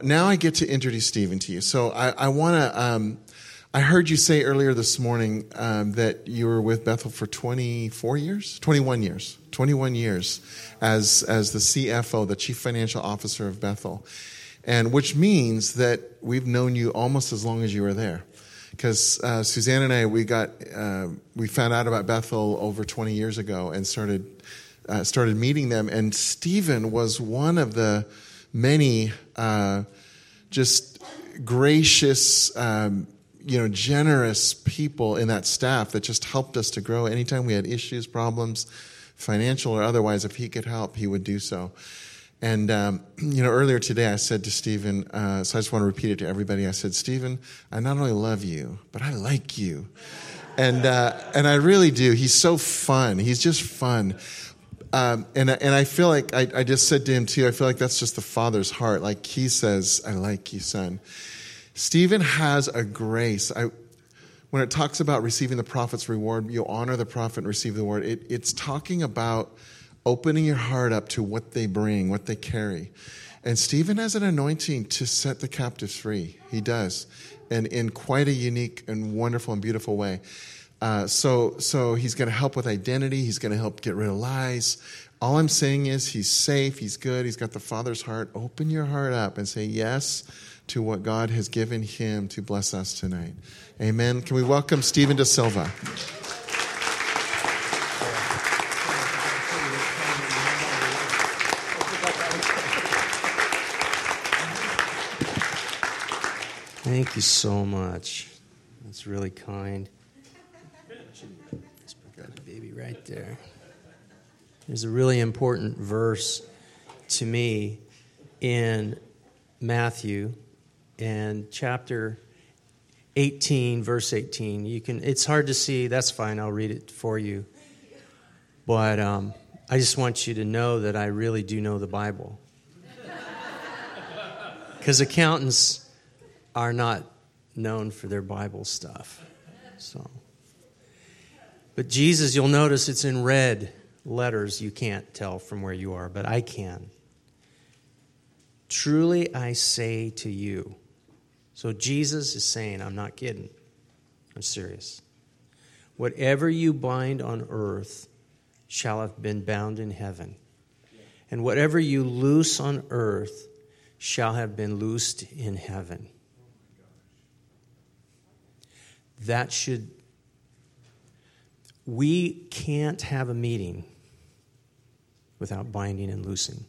Now I get to introduce Stephen to you. So I, I want to. Um, I heard you say earlier this morning um, that you were with Bethel for 24 years, 21 years, 21 years as as the CFO, the Chief Financial Officer of Bethel, and which means that we've known you almost as long as you were there. Because uh, Suzanne and I, we got uh, we found out about Bethel over 20 years ago and started uh, started meeting them. And Stephen was one of the many uh, just gracious, um, you know, generous people in that staff that just helped us to grow. Anytime we had issues, problems, financial or otherwise, if he could help, he would do so. And, um, you know, earlier today I said to Stephen, uh, so I just want to repeat it to everybody. I said, Stephen, I not only love you, but I like you. And, uh, and I really do. He's so fun. He's just fun. Um, and and I feel like I, I just said to him too. I feel like that's just the father's heart. Like he says, "I like you, son." Stephen has a grace. I, when it talks about receiving the prophet's reward, you honor the prophet and receive the word. It, it's talking about opening your heart up to what they bring, what they carry. And Stephen has an anointing to set the captives free. He does, and in quite a unique and wonderful and beautiful way. Uh, so, so he's going to help with identity. He's going to help get rid of lies. All I'm saying is he's safe. He's good. He's got the Father's heart. Open your heart up and say yes to what God has given him to bless us tonight. Amen. Can we welcome Stephen De Silva? Thank you so much. That's really kind right there. There's a really important verse to me in Matthew and chapter 18 verse 18 you can it's hard to see. That's fine. I'll read it for you. But um, i just want you to know that i really do know the bible. Because accountants are not known for their bible stuff. So but Jesus, you'll notice it's in red letters. You can't tell from where you are, but I can. Truly I say to you. So Jesus is saying, I'm not kidding. I'm serious. Whatever you bind on earth shall have been bound in heaven. And whatever you loose on earth shall have been loosed in heaven. That should we can't have a meeting without binding and loosing.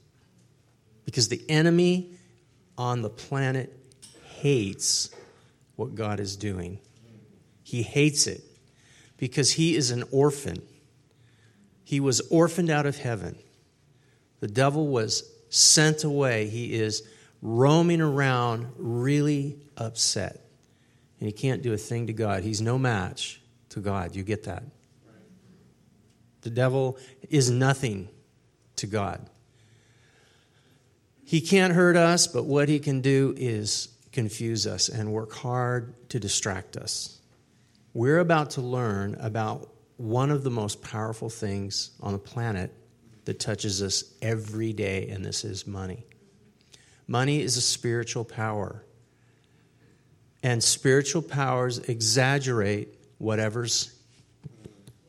Because the enemy on the planet hates what God is doing. He hates it because he is an orphan. He was orphaned out of heaven. The devil was sent away. He is roaming around really upset. And he can't do a thing to God. He's no match to God. You get that? The devil is nothing to God. He can't hurt us, but what he can do is confuse us and work hard to distract us. We're about to learn about one of the most powerful things on the planet that touches us every day, and this is money. Money is a spiritual power, and spiritual powers exaggerate whatever's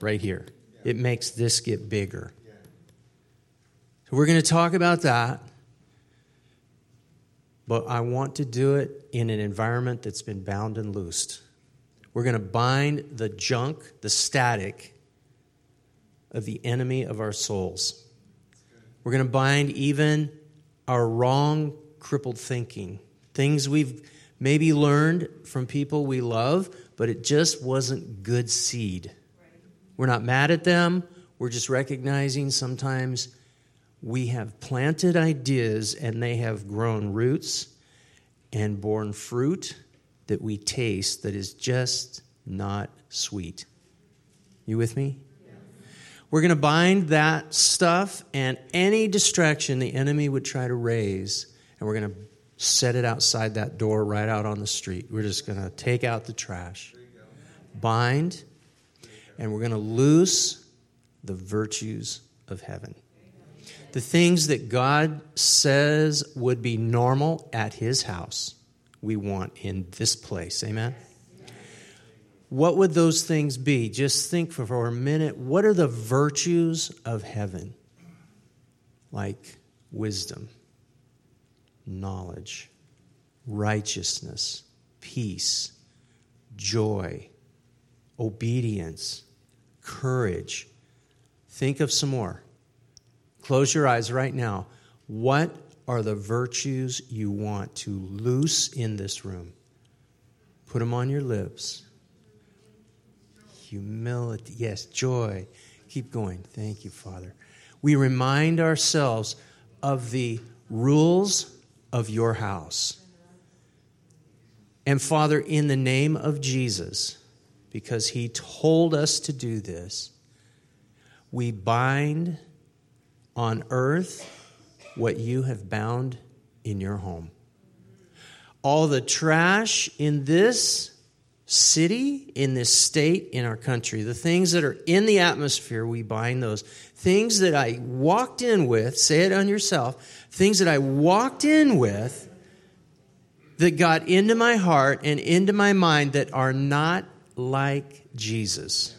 right here it makes this get bigger. So we're going to talk about that. But I want to do it in an environment that's been bound and loosed. We're going to bind the junk, the static of the enemy of our souls. We're going to bind even our wrong, crippled thinking, things we've maybe learned from people we love, but it just wasn't good seed. We're not mad at them. We're just recognizing sometimes we have planted ideas and they have grown roots and borne fruit that we taste that is just not sweet. You with me? We're going to bind that stuff and any distraction the enemy would try to raise, and we're going to set it outside that door right out on the street. We're just going to take out the trash. Bind and we're going to loose the virtues of heaven. The things that God says would be normal at His house, we want in this place. Amen? What would those things be? Just think for, for a minute. What are the virtues of heaven? Like wisdom, knowledge, righteousness, peace, joy, obedience, courage. Think of some more. Close your eyes right now. What are the virtues you want to loose in this room? Put them on your lips. Humility, yes, joy. Keep going. Thank you, Father. We remind ourselves of the rules of your house. And Father, in the name of Jesus, because he told us to do this, we bind on earth what you have bound in your home. All the trash in this city, in this state, in our country, the things that are in the atmosphere, we bind those. Things that I walked in with, say it on yourself, things that I walked in with that got into my heart and into my mind that are not like Jesus.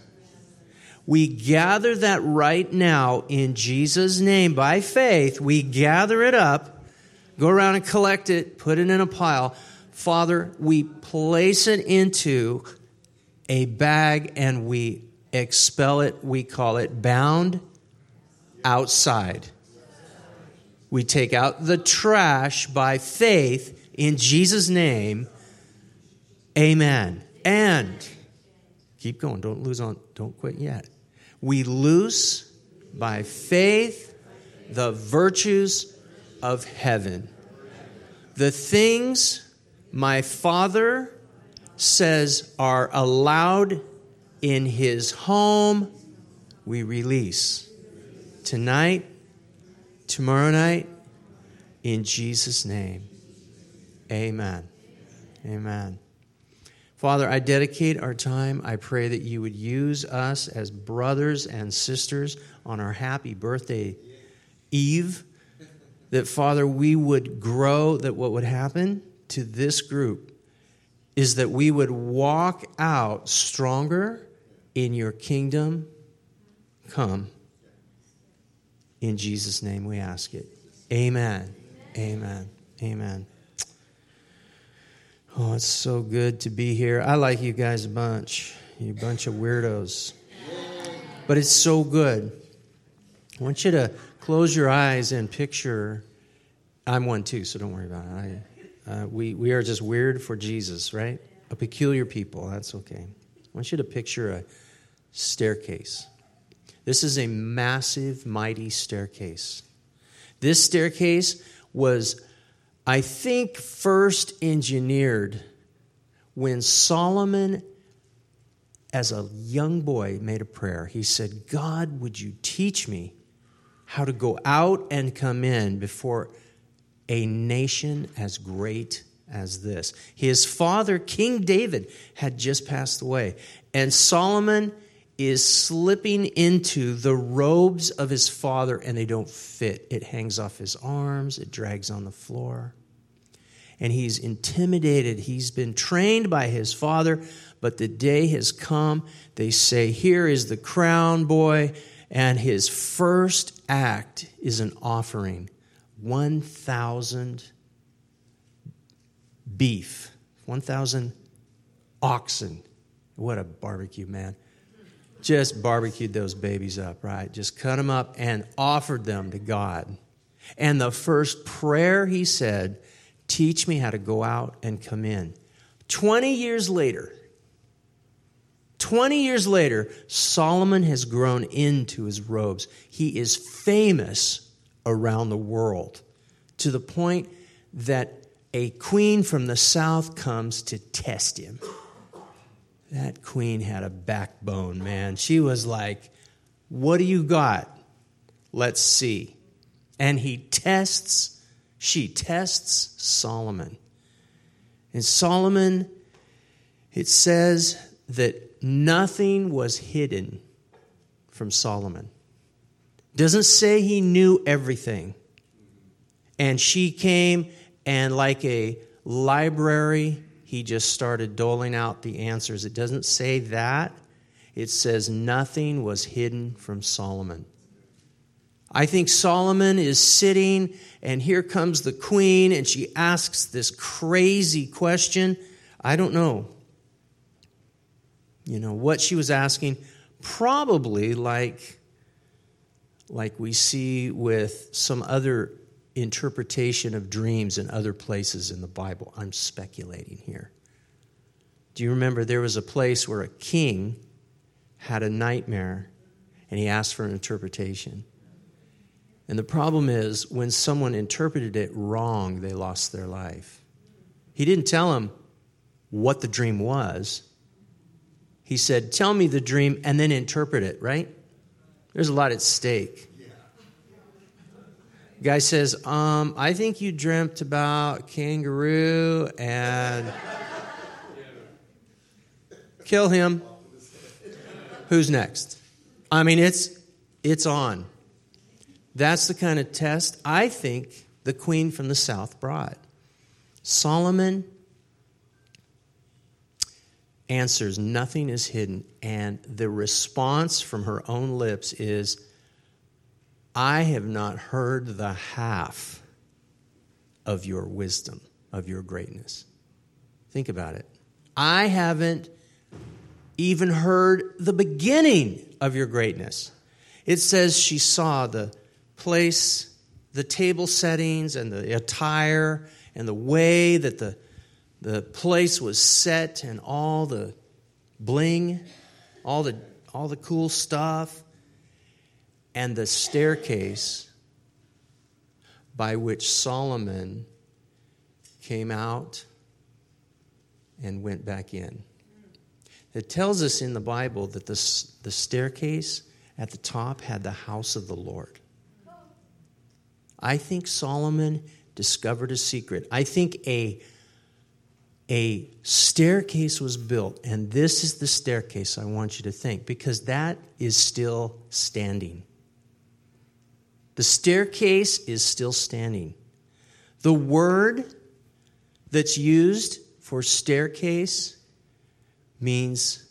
We gather that right now in Jesus' name by faith. We gather it up, go around and collect it, put it in a pile. Father, we place it into a bag and we expel it. We call it bound outside. We take out the trash by faith in Jesus' name. Amen. And keep going. Don't lose on, don't quit yet. We loose by faith the virtues of heaven. The things my Father says are allowed in His home, we release. Tonight, tomorrow night, in Jesus' name. Amen. Amen. Father, I dedicate our time. I pray that you would use us as brothers and sisters on our happy birthday eve. That, Father, we would grow, that what would happen to this group is that we would walk out stronger in your kingdom come. In Jesus' name we ask it. Amen. Amen. Amen. Oh, it's so good to be here. I like you guys a bunch, you bunch of weirdos. But it's so good. I want you to close your eyes and picture. I'm one too, so don't worry about it. I, uh, we, we are just weird for Jesus, right? A peculiar people. That's okay. I want you to picture a staircase. This is a massive, mighty staircase. This staircase was I think, first engineered when Solomon, as a young boy, made a prayer. He said, God, would you teach me how to go out and come in before a nation as great as this? His father, King David, had just passed away. And Solomon is slipping into the robes of his father and they don't fit. It hangs off his arms, it drags on the floor. And he's intimidated. He's been trained by his father, but the day has come. They say, Here is the crown boy. And his first act is an offering 1,000 beef, 1,000 oxen. What a barbecue, man just barbecued those babies up, right? Just cut them up and offered them to God. And the first prayer he said, Teach me how to go out and come in. 20 years later, 20 years later, Solomon has grown into his robes. He is famous around the world to the point that a queen from the south comes to test him. That queen had a backbone, man. She was like, What do you got? Let's see. And he tests, she tests Solomon. And Solomon, it says that nothing was hidden from Solomon. Doesn't say he knew everything. And she came and, like a library, he just started doling out the answers. It doesn't say that. It says nothing was hidden from Solomon. I think Solomon is sitting, and here comes the queen, and she asks this crazy question. I don't know. You know, what she was asking, probably like, like we see with some other interpretation of dreams in other places in the Bible. I'm speculating here. Do you remember there was a place where a king had a nightmare and he asked for an interpretation? And the problem is, when someone interpreted it wrong, they lost their life. He didn't tell him what the dream was. He said, Tell me the dream and then interpret it, right? There's a lot at stake. Guy says, um, I think you dreamt about kangaroo and kill him. Who's next? I mean, it's it's on. That's the kind of test I think the queen from the south brought. Solomon answers, nothing is hidden. And the response from her own lips is, I have not heard the half of your wisdom, of your greatness. Think about it. I haven't even heard the beginning of your greatness. It says she saw the place, the table settings, and the attire, and the way that the, the place was set, and all the bling, all the, all the cool stuff, and the staircase by which Solomon came out and went back in. It tells us in the Bible that the, the staircase at the top had the house of the Lord. I think Solomon discovered a secret. I think a, a staircase was built, and this is the staircase I want you to think, because that is still standing. The staircase is still standing. The word that's used for staircase means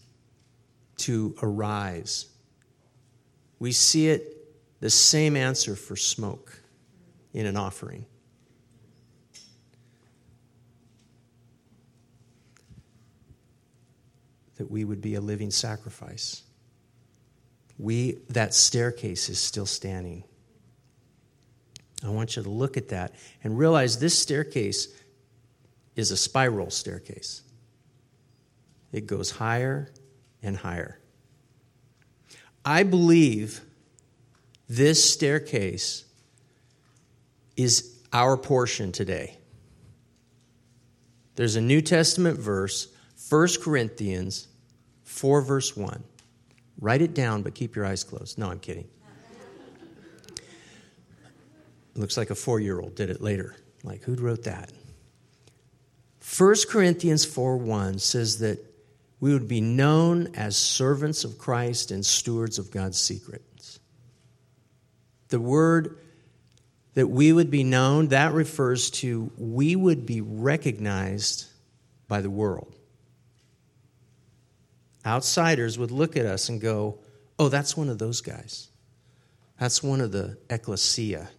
to arise. We see it the same answer for smoke in an offering. That we would be a living sacrifice. We, that staircase is still standing. I want you to look at that and realize this staircase is a spiral staircase. It goes higher and higher. I believe this staircase is our portion today. There's a New Testament verse, 1 Corinthians 4, verse 1. Write it down, but keep your eyes closed. No, I'm kidding. Looks like a four year old did it later. Like, who wrote that? 1 Corinthians 4 1 says that we would be known as servants of Christ and stewards of God's secrets. The word that we would be known, that refers to we would be recognized by the world. Outsiders would look at us and go, oh, that's one of those guys. That's one of the ecclesia.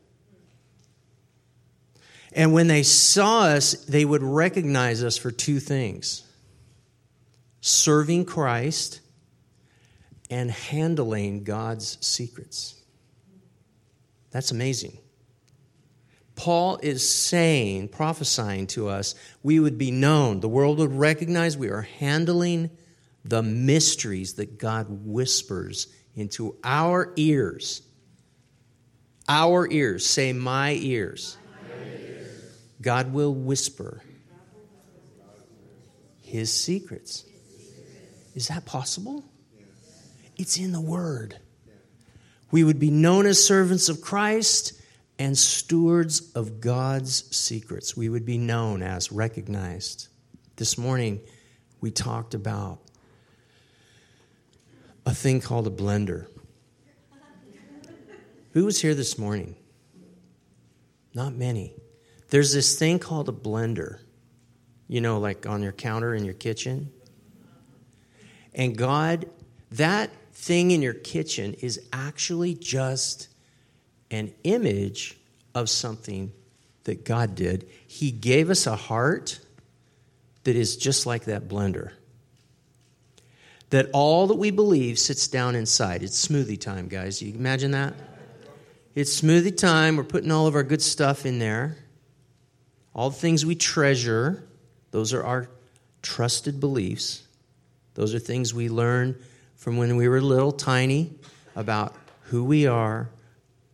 And when they saw us, they would recognize us for two things serving Christ and handling God's secrets. That's amazing. Paul is saying, prophesying to us, we would be known. The world would recognize we are handling the mysteries that God whispers into our ears. Our ears. Say, my ears. God will whisper his secrets. Is that possible? It's in the Word. We would be known as servants of Christ and stewards of God's secrets. We would be known as, recognized. This morning, we talked about a thing called a blender. Who was here this morning? Not many. There's this thing called a blender, you know, like on your counter in your kitchen. And God, that thing in your kitchen is actually just an image of something that God did. He gave us a heart that is just like that blender. That all that we believe sits down inside. It's smoothie time, guys. You imagine that? It's smoothie time. We're putting all of our good stuff in there. All the things we treasure, those are our trusted beliefs. Those are things we learn from when we were little, tiny, about who we are,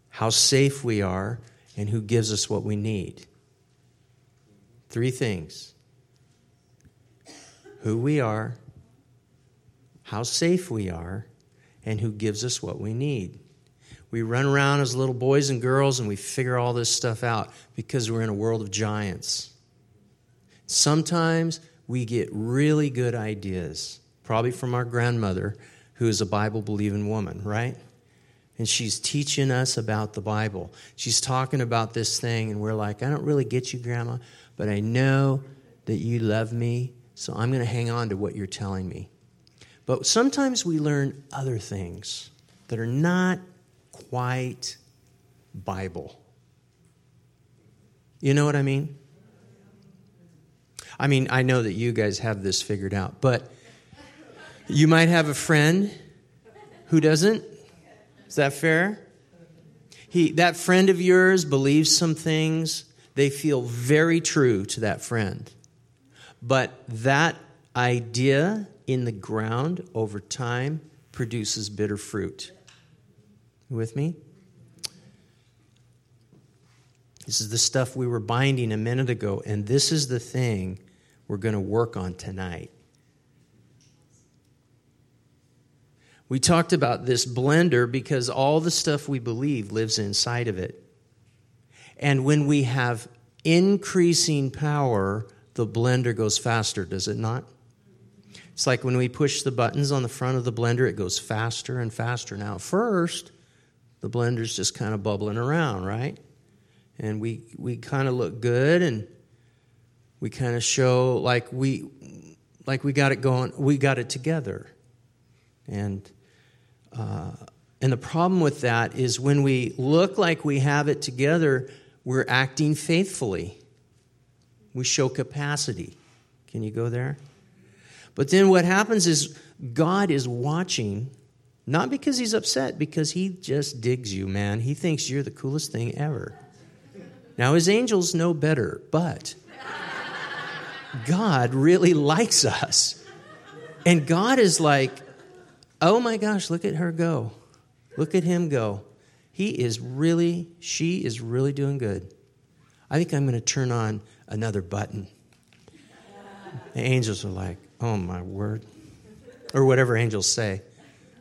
how safe we are, and who gives us what we need. Three things who we are, how safe we are, and who gives us what we need. We run around as little boys and girls and we figure all this stuff out because we're in a world of giants. Sometimes we get really good ideas, probably from our grandmother, who is a Bible believing woman, right? And she's teaching us about the Bible. She's talking about this thing, and we're like, I don't really get you, Grandma, but I know that you love me, so I'm going to hang on to what you're telling me. But sometimes we learn other things that are not quite Bible. You know what I mean? I mean, I know that you guys have this figured out, but you might have a friend who doesn't. Is that fair? He, that friend of yours believes some things. They feel very true to that friend. But that idea in the ground over time produces bitter fruit. You with me? This is the stuff we were binding a minute ago, and this is the thing we're going to work on tonight. We talked about this blender because all the stuff we believe lives inside of it. And when we have increasing power, the blender goes faster, does it not? It's like when we push the buttons on the front of the blender, it goes faster and faster. Now, first, the blender's just kind of bubbling around, right? And we, we kind of look good and we kind of show like we like we got it going we got it together. And uh, and the problem with that is when we look like we have it together we're acting faithfully. We show capacity. Can you go there? But then what happens is god is watching not because he's upset, because he just digs you, man. He thinks you're the coolest thing ever. Now, his angels know better, but God really likes us. And God is like, oh my gosh, look at her go. Look at him go. He is really, she is really doing good. I think I'm going to turn on another button. The angels are like, oh my word. Or whatever angels say.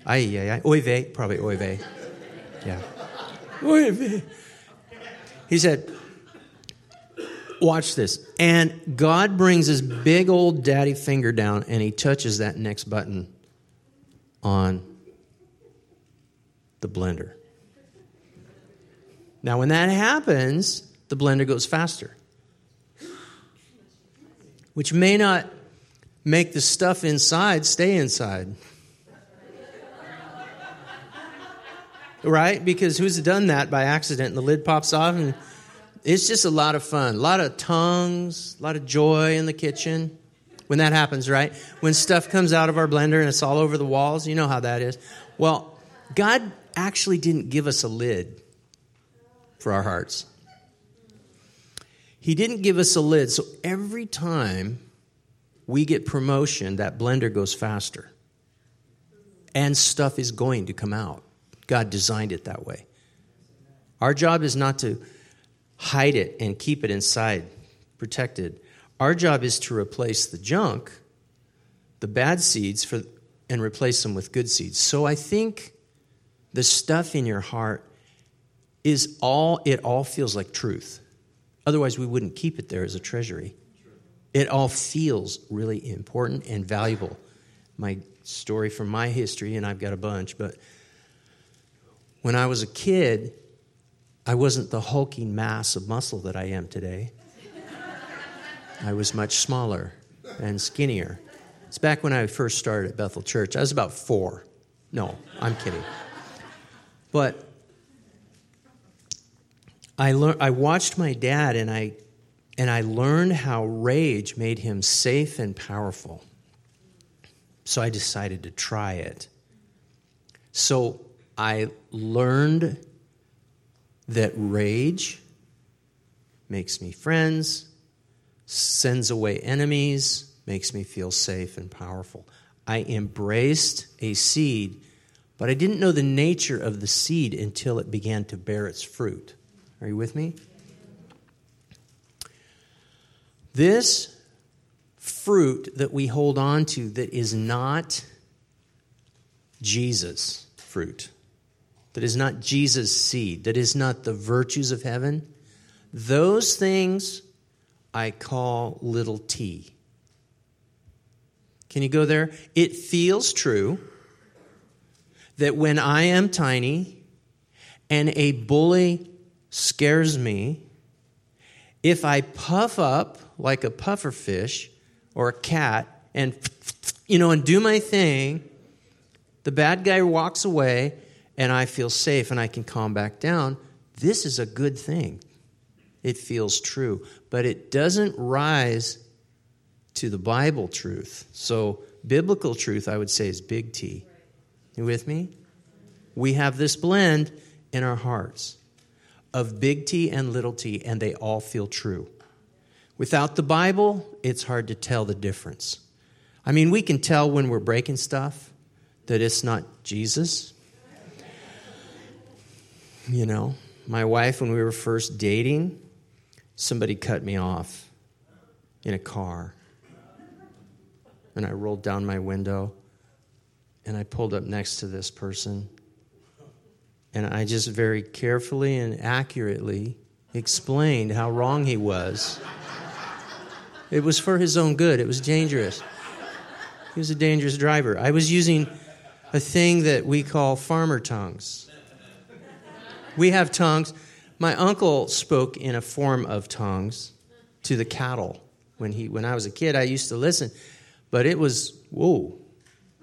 Ay, ay, ay. Oy vey. Probably oy vey. Yeah. Oy vey. He said, Watch this. And God brings his big old daddy finger down and he touches that next button on the blender. Now, when that happens, the blender goes faster, which may not make the stuff inside stay inside. Right? Because who's done that by accident and the lid pops off and it's just a lot of fun. A lot of tongues, a lot of joy in the kitchen when that happens, right? When stuff comes out of our blender and it's all over the walls, you know how that is. Well, God actually didn't give us a lid for our hearts. He didn't give us a lid. So every time we get promotion, that blender goes faster. And stuff is going to come out. God designed it that way. Our job is not to hide it and keep it inside, protected. Our job is to replace the junk, the bad seeds, for, and replace them with good seeds. So I think the stuff in your heart is all, it all feels like truth. Otherwise, we wouldn't keep it there as a treasury. It all feels really important and valuable. My story from my history, and I've got a bunch, but when I was a kid, I wasn't the hulking mass of muscle that I am today. I was much smaller and skinnier. It's back when I first started at Bethel Church. I was about four. No, I'm kidding. But I learned I watched my dad and I and I learned how rage made him safe and powerful. So I decided to try it. So I learned that rage makes me friends, sends away enemies, makes me feel safe and powerful. I embraced a seed, but I didn't know the nature of the seed until it began to bear its fruit. Are you with me? This fruit that we hold on to that is not Jesus fruit, that is not Jesus' seed, that is not the virtues of heaven, those things I call little t. Can you go there? It feels true that when I am tiny and a bully scares me, if I puff up like a puffer fish or a cat and you know and do my thing, the bad guy walks away and I feel safe and I can calm back down. This is a good thing. It feels true, but it doesn't rise to the Bible truth. So, biblical truth, I would say, is big T. You with me? We have this blend in our hearts of big T and little t, and they all feel true. Without the Bible, it's hard to tell the difference. I mean, we can tell when we're breaking stuff that it's not Jesus. You know, my wife, when we were first dating, somebody cut me off in a car. And I rolled down my window and I pulled up next to this person. And I just very carefully and accurately explained how wrong he was. It was for his own good. It was dangerous. He was a dangerous driver. I was using a thing that we call farmer tongues. We have tongues. My uncle spoke in a form of tongues to the cattle when he when I was a kid. I used to listen, but it was whoa,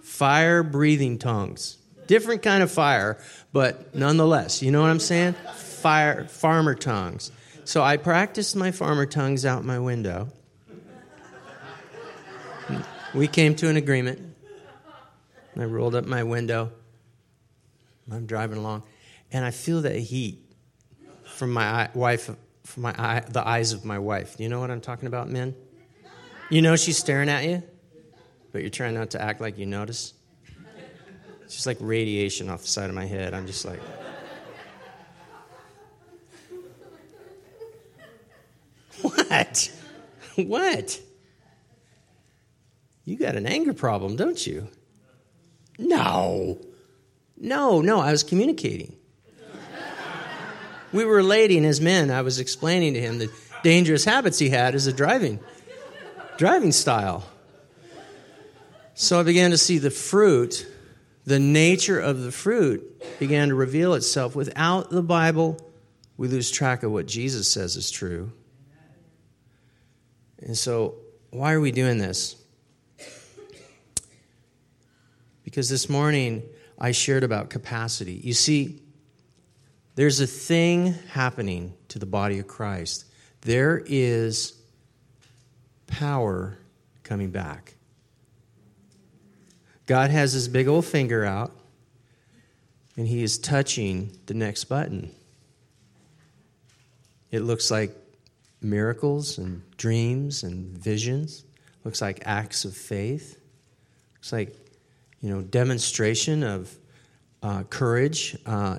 fire breathing tongues. Different kind of fire, but nonetheless, you know what I'm saying? Fire farmer tongues. So I practiced my farmer tongues out my window we came to an agreement. I rolled up my window. I'm driving along, and I feel that heat from my wife, from my eye, the eyes of my wife. You know what I'm talking about, men? You know she's staring at you, but you're trying not to act like you notice. It's just like radiation off the side of my head. I'm just like. What? What? You got an anger problem, don't you? No. No, no, I was communicating. We were relating as men. I was explaining to him the dangerous habits he had as a driving driving style. So I began to see the fruit, the nature of the fruit began to reveal itself. Without the Bible, we lose track of what Jesus says is true. And so, why are we doing this? because this morning I shared about capacity. You see, there's a thing happening to the body of Christ. There is power coming back. God has his big old finger out, and he is touching the next button. It looks like miracles and dreams and visions. Looks like acts of faith. Looks like you know, demonstration of uh, courage. Uh,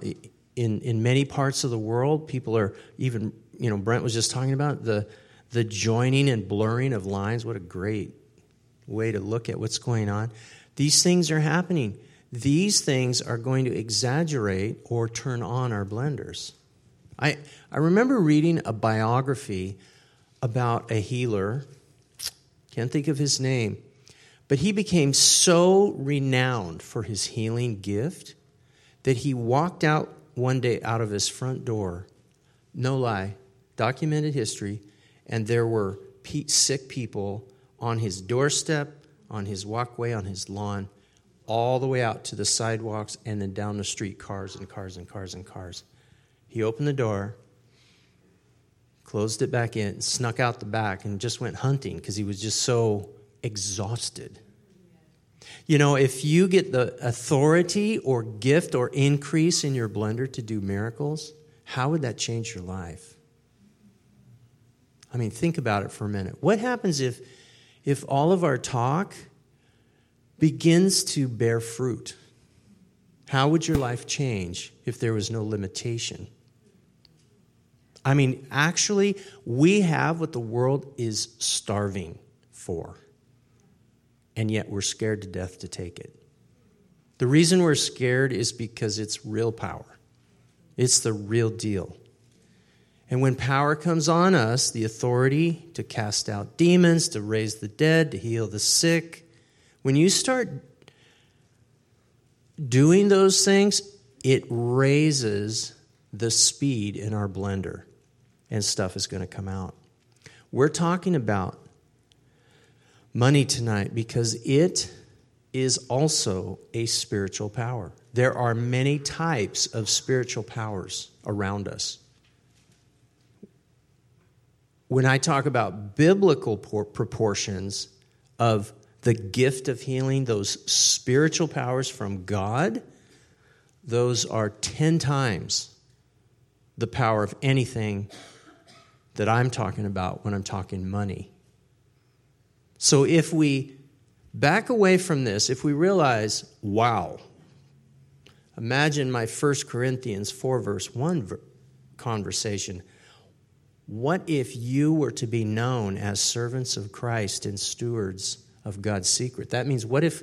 in, in many parts of the world, people are even, you know, Brent was just talking about the, the joining and blurring of lines. What a great way to look at what's going on. These things are happening. These things are going to exaggerate or turn on our blenders. I, I remember reading a biography about a healer, can't think of his name, but he became so renowned for his healing gift that he walked out one day out of his front door no lie, documented history, and there were sick people on his doorstep, on his walkway, on his lawn, all the way out to the sidewalks and then down the street, cars and cars and cars and cars. He opened the door, closed it back in, snuck out the back, and just went hunting because he was just so exhausted. You know, if you get the authority or gift or increase in your blender to do miracles, how would that change your life? I mean, think about it for a minute. What happens if, if all of our talk begins to bear fruit? How would your life change if there was no limitation? I mean, actually, we have what the world is starving for and yet we're scared to death to take it. The reason we're scared is because it's real power, it's the real deal. And when power comes on us, the authority to cast out demons, to raise the dead, to heal the sick, when you start doing those things, it raises the speed in our blender and stuff is going to come out. We're talking about money tonight because it is also a spiritual power. There are many types of spiritual powers around us. When I talk about biblical proportions of the gift of healing, those spiritual powers from God, those are 10 times the power of anything that I'm talking about when I'm talking money. So if we back away from this, if we realize, wow, imagine my 1 Corinthians 4, verse 1 conversation. What if you were to be known as servants of Christ and stewards of God's secret? That means, what if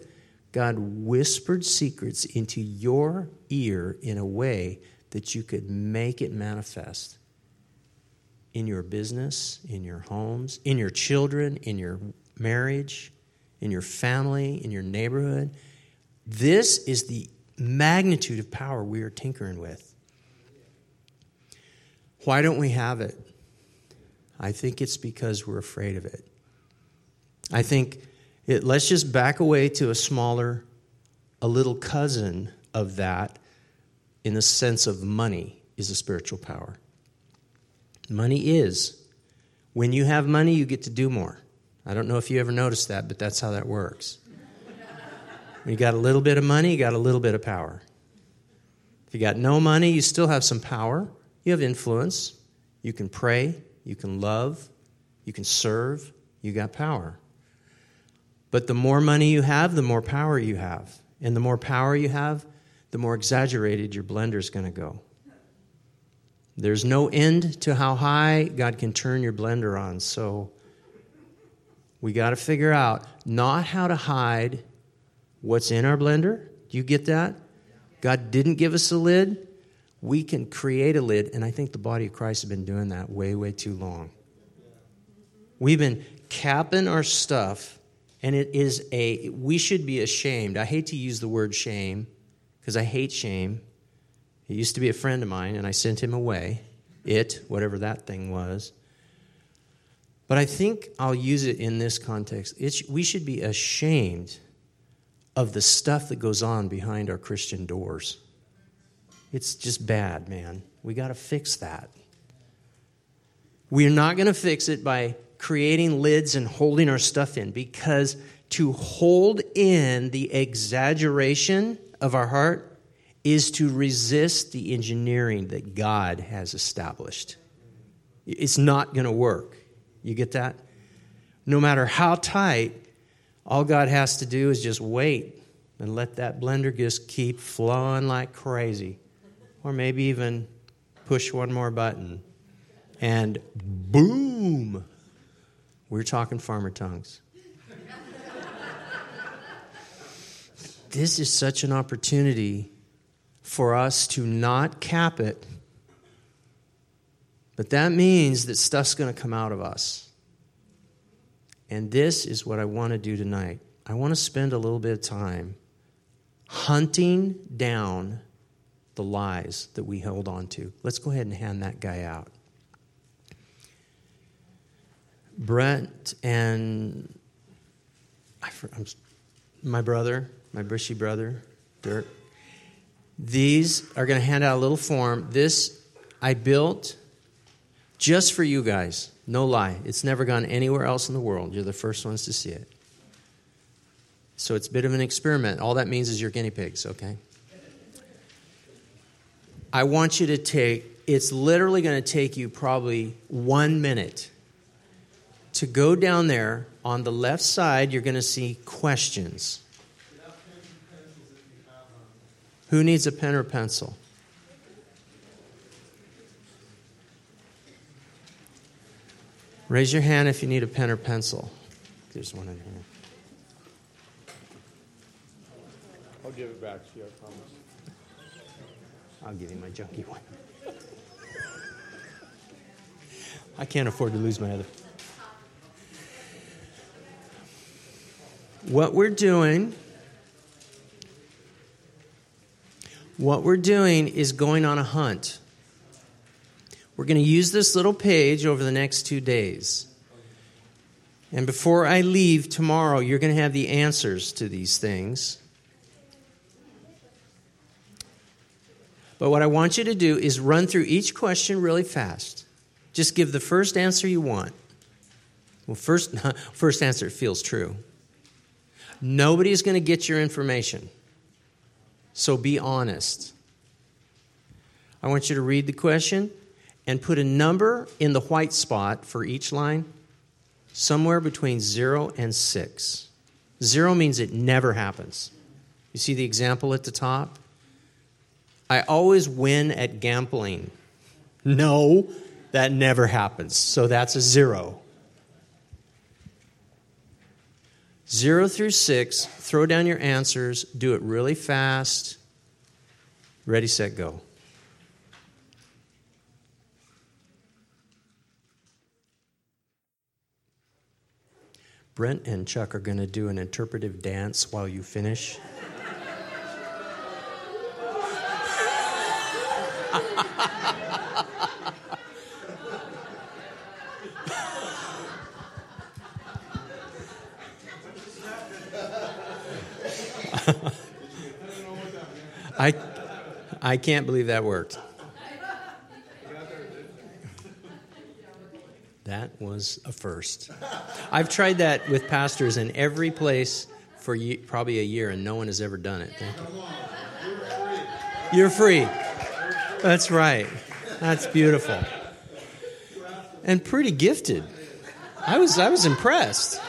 God whispered secrets into your ear in a way that you could make it manifest in your business, in your homes, in your children, in your marriage, in your family, in your neighborhood. This is the magnitude of power we are tinkering with. Why don't we have it? I think it's because we're afraid of it. I think it, let's just back away to a smaller, a little cousin of that in the sense of money is a spiritual power. Money is. When you have money, you get to do more. I don't know if you ever noticed that, but that's how that works. you got a little bit of money, you got a little bit of power. If you got no money, you still have some power. You have influence. You can pray, you can love, you can serve, you got power. But the more money you have, the more power you have. And the more power you have, the more exaggerated your blender is going to go. There's no end to how high God can turn your blender on. So we got to figure out not how to hide what's in our blender. Do you get that? God didn't give us a lid. We can create a lid, and I think the body of Christ has been doing that way, way too long. We've been capping our stuff, and it is a, we should be ashamed. I hate to use the word shame because I hate shame. He used to be a friend of mine, and I sent him away. It, whatever that thing was. But I think I'll use it in this context. It's, we should be ashamed of the stuff that goes on behind our Christian doors. It's just bad, man. We got to fix that. We're not going to fix it by creating lids and holding our stuff in because to hold in the exaggeration of our heart is to resist the engineering that God has established. It's not going to work. You get that? No matter how tight, all God has to do is just wait and let that blender just keep flowing like crazy. Or maybe even push one more button. And boom! We're talking farmer tongues. this is such an opportunity for us to not cap it but that means that stuff's going to come out of us. And this is what I want to do tonight. I want to spend a little bit of time hunting down the lies that we hold on to. Let's go ahead and hand that guy out. Brent and I, I'm, my brother, my Brishy brother, Dirk. These are going to hand out a little form. This I built just for you guys. No lie. It's never gone anywhere else in the world. You're the first ones to see it. So it's a bit of an experiment. All that means is you're guinea pigs, okay? I want you to take, it's literally going to take you probably one minute to go down there. On the left side, you're going to see questions. Um, Who needs a pen or pencil? Raise your hand if you need a pen or pencil. There's one in here. I'll give it back to you, I promise. I'll give you my junky one. I can't afford to lose my other. What we're doing what we're doing is going on a hunt. We're going to use this little page over the next 2 days. And before I leave tomorrow, you're going to have the answers to these things. But what I want you to do is run through each question really fast. Just give the first answer you want. Well, first, first answer feels true. Nobody's going to get your information. So be honest. I want you to read the question and put a number in the white spot for each line, somewhere between 0 and 6. 0 means it never happens. You see the example at the top? I always win at gambling. No, that never happens. So that's a zero. Zero through six, throw down your answers, do it really fast. Ready, set, go. Brent and Chuck are going to do an interpretive dance while you finish. I, I can't believe that worked. That was a first. I've tried that with pastors in every place for probably a year, and no one has ever done it. Thank you. You're free. That's right. That's beautiful. And pretty gifted. I was, I was impressed.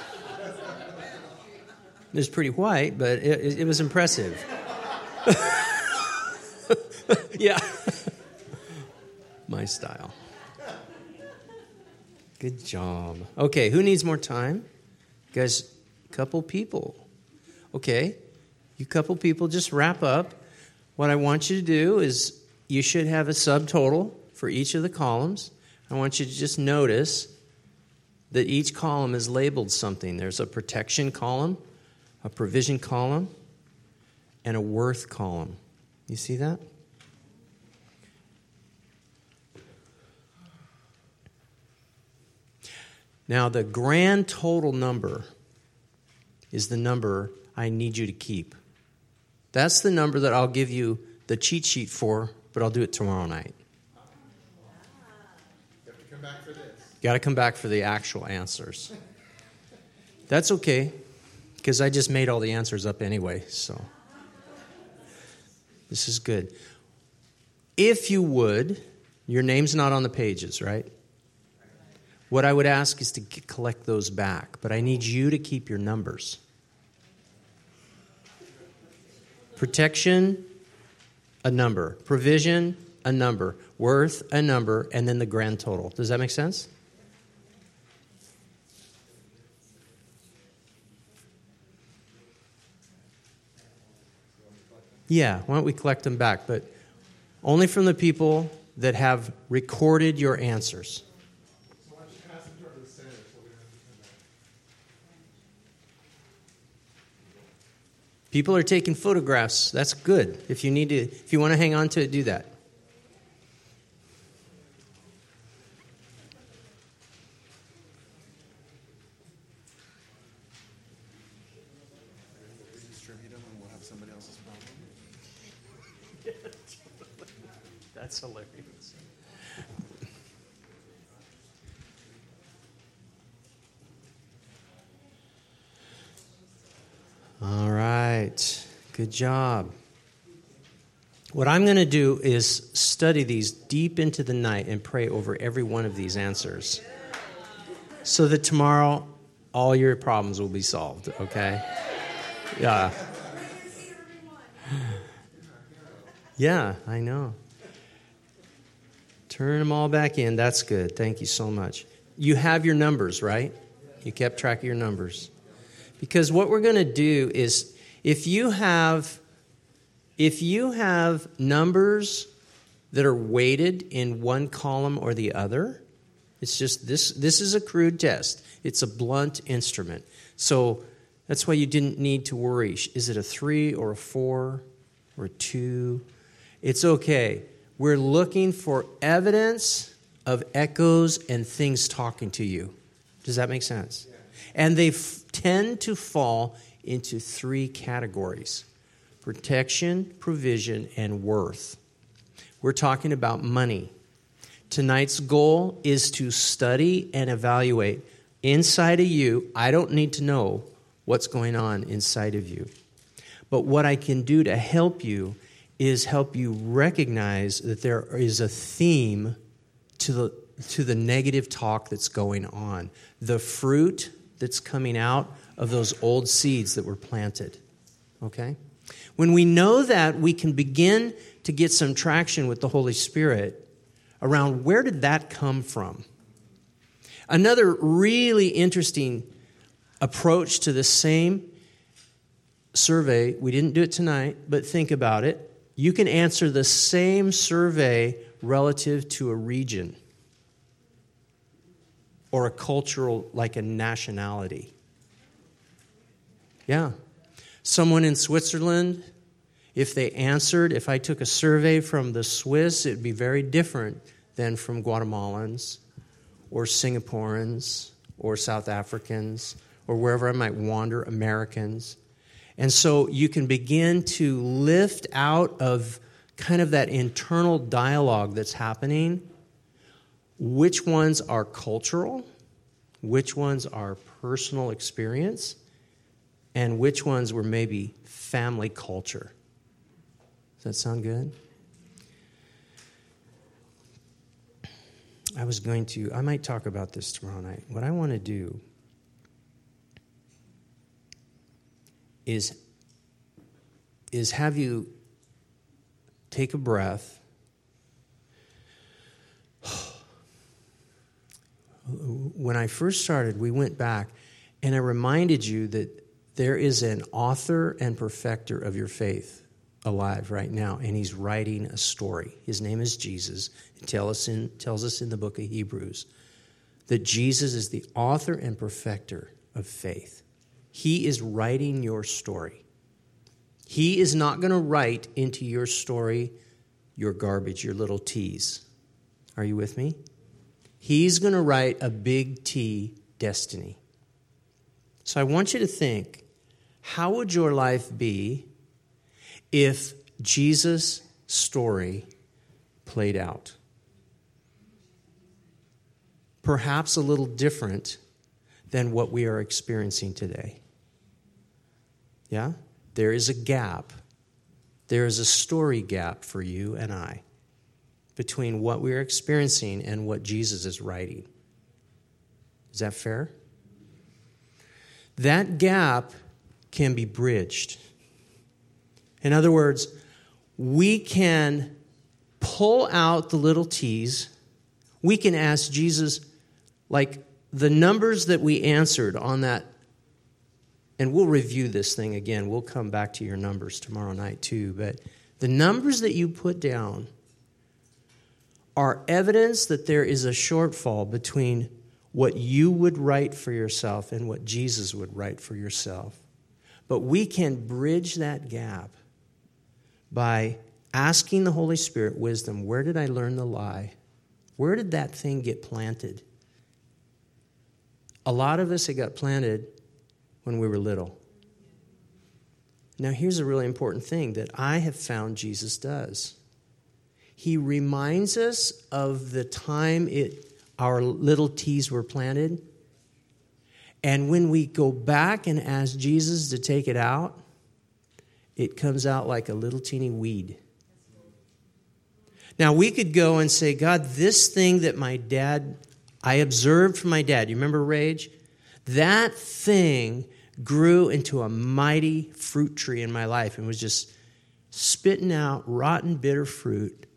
It was pretty white, but it, it was impressive. yeah. My style. Good job. Okay, who needs more time? guys, a couple people. Okay, you couple people just wrap up. What I want you to do is you should have a subtotal for each of the columns. I want you to just notice that each column is labeled something. There's a protection column, a provision column, and a worth column. You see that? Now, the grand total number is the number I need you to keep. That's the number that I'll give you the cheat sheet for, but I'll do it tomorrow night. You have to come back for this. Got to come back for the actual answers. That's okay, because I just made all the answers up anyway, so. This is good. If you would, your name's not on the pages, right? What I would ask is to collect those back, but I need you to keep your numbers. Protection, a number. Provision, a number. Worth, a number. And then the grand total. Does that make sense? Yeah, why don't we collect them back? But only from the people that have recorded your answers. People are taking photographs. That's good. If you need to, if you want to hang on to it, do that. That's hilarious. All right. Good job. What I'm going to do is study these deep into the night and pray over every one of these answers so that tomorrow all your problems will be solved, okay? Yeah. Yeah, I know. Turn them all back in. That's good. Thank you so much. You have your numbers, right? You kept track of your numbers. Because what we're going to do is if you have if you have numbers that are weighted in one column or the other, it's just this this is a crude test. It's a blunt instrument. So that's why you didn't need to worry. Is it a 3 or a 4 or a 2? It's okay. We're looking for evidence of echoes and things talking to you. Does that make sense? And they f- tend to fall into three categories protection, provision, and worth. We're talking about money. Tonight's goal is to study and evaluate inside of you. I don't need to know what's going on inside of you. But what I can do to help you is help you recognize that there is a theme to the, to the negative talk that's going on, the fruit that's coming out of those old seeds that were planted. Okay? When we know that, we can begin to get some traction with the Holy Spirit around where did that come from? Another really interesting approach to the same survey, we didn't do it tonight, but think about it. You can answer the same survey relative to a region or a cultural, like a nationality. Yeah. Someone in Switzerland, if they answered, if I took a survey from the Swiss, it'd be very different than from Guatemalans or Singaporeans or South Africans or wherever I might wander, Americans. And so you can begin to lift out of kind of that internal dialogue that's happening which ones are cultural, which ones are personal experience, and which ones were maybe family culture. Does that sound good? I was going to, I might talk about this tomorrow night. What I want to do is, is have you take a breath. When I first started, we went back and I reminded you that there is an author and perfecter of your faith alive right now, and he's writing a story. His name is Jesus. Tell us in, tells us in the book of Hebrews that Jesus is the author and perfecter of faith. He is writing your story. He is not going to write into your story your garbage, your little T's. Are you with me? He's going to write a big T destiny. So I want you to think how would your life be if Jesus' story played out? Perhaps a little different than what we are experiencing today. Yeah? There is a gap. There is a story gap for you and I between what we are experiencing and what Jesus is writing. Is that fair? That gap can be bridged. In other words, we can pull out the little t's. We can ask Jesus, like the numbers that we answered on that, and we'll review this thing again. We'll come back to your numbers tomorrow night too. But the numbers that you put down are evidence that there is a shortfall between what you would write for yourself and what Jesus would write for yourself. But we can bridge that gap by asking the Holy Spirit wisdom where did I learn the lie? Where did that thing get planted? A lot of us, it got planted when we were little. Now, here's a really important thing that I have found Jesus does He reminds us of the time it, our little T's were planted. And when we go back and ask Jesus to take it out, it comes out like a little teeny weed. Now, we could go and say, God, this thing that my dad, I observed from my dad, you remember rage? That thing grew into a mighty fruit tree in my life and was just spitting out rotten, bitter fruit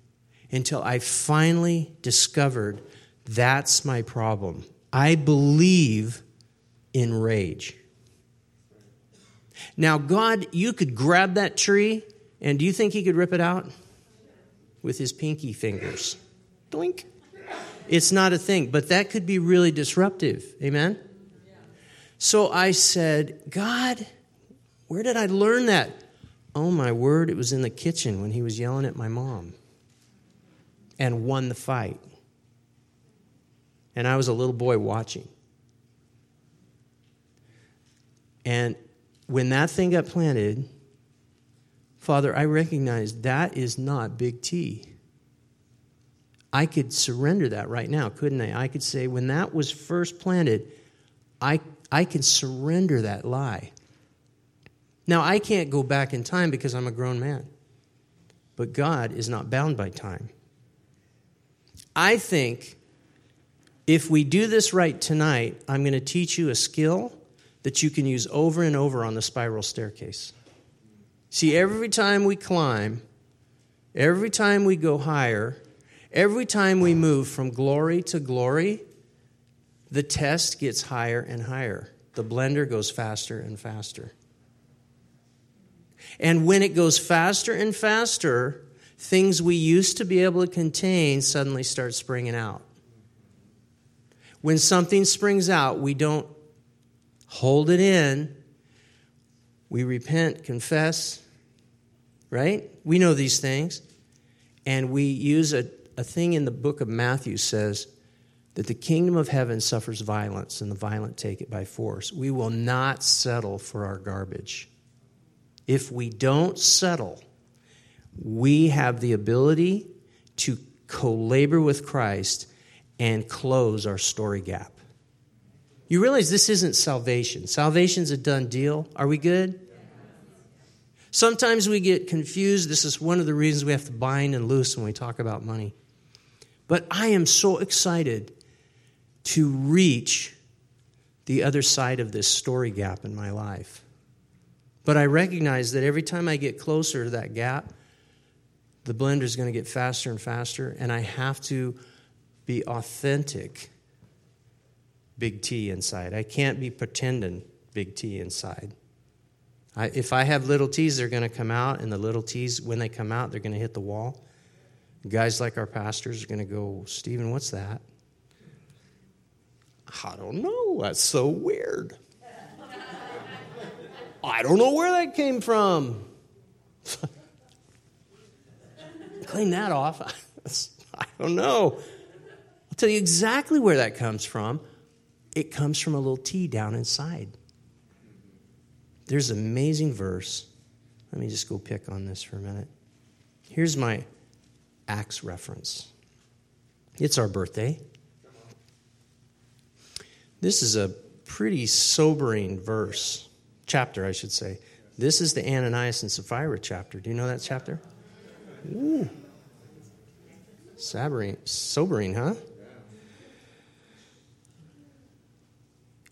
until I finally discovered that's my problem. I believe in rage. Now, God, you could grab that tree, and do you think He could rip it out? With His pinky fingers. Doink. It's not a thing, but that could be really disruptive. Amen? So I said, God, where did I learn that? Oh, my word, it was in the kitchen when he was yelling at my mom and won the fight. And I was a little boy watching. And when that thing got planted, Father, I recognize that is not big T. I could surrender that right now, couldn't I? I could say, when that was first planted, I, I can surrender that lie. Now, I can't go back in time because I'm a grown man, but God is not bound by time. I think if we do this right tonight, I'm going to teach you a skill that you can use over and over on the spiral staircase. See, every time we climb, every time we go higher, every time we move from glory to glory, the test gets higher and higher. The blender goes faster and faster. And when it goes faster and faster, things we used to be able to contain suddenly start springing out. When something springs out, we don't hold it in. We repent, confess, right? We know these things. And we use a, a thing in the book of Matthew says that the kingdom of heaven suffers violence, and the violent take it by force. We will not settle for our garbage. If we don't settle, we have the ability to co labor with Christ and close our story gap. You realize this isn't salvation. Salvation's a done deal. Are we good? Sometimes we get confused. This is one of the reasons we have to bind and loose when we talk about money. But I am so excited to reach the other side of this story gap in my life. But I recognize that every time I get closer to that gap, the blender is going to get faster and faster, and I have to be authentic big T inside. I can't be pretending big T inside. I, if I have little T's, they're going to come out, and the little T's, when they come out, they're going to hit the wall. Guys like our pastors are going to go, Stephen, what's that? I don't know. That's so weird. I don't know where that came from. Clean that off. I don't know. I'll tell you exactly where that comes from it comes from a little T down inside. There's an amazing verse. Let me just go pick on this for a minute. Here's my Acts reference. It's our birthday. This is a pretty sobering verse, chapter, I should say. This is the Ananias and Sapphira chapter. Do you know that chapter? Ooh. Sobering, sobering, huh?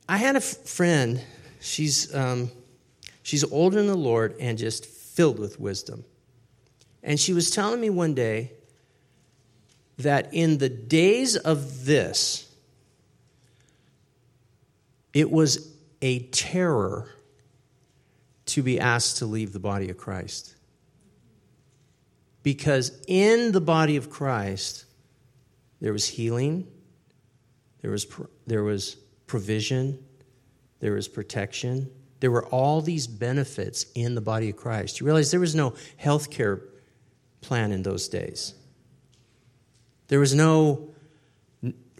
I had a f- friend. She's um, she's older in the Lord and just filled with wisdom. And she was telling me one day that in the days of this, it was a terror to be asked to leave the body of Christ. Because in the body of Christ, there was healing, there was, there was provision, there was protection. There were all these benefits in the body of Christ. You realize there was no health care plan in those days, there was no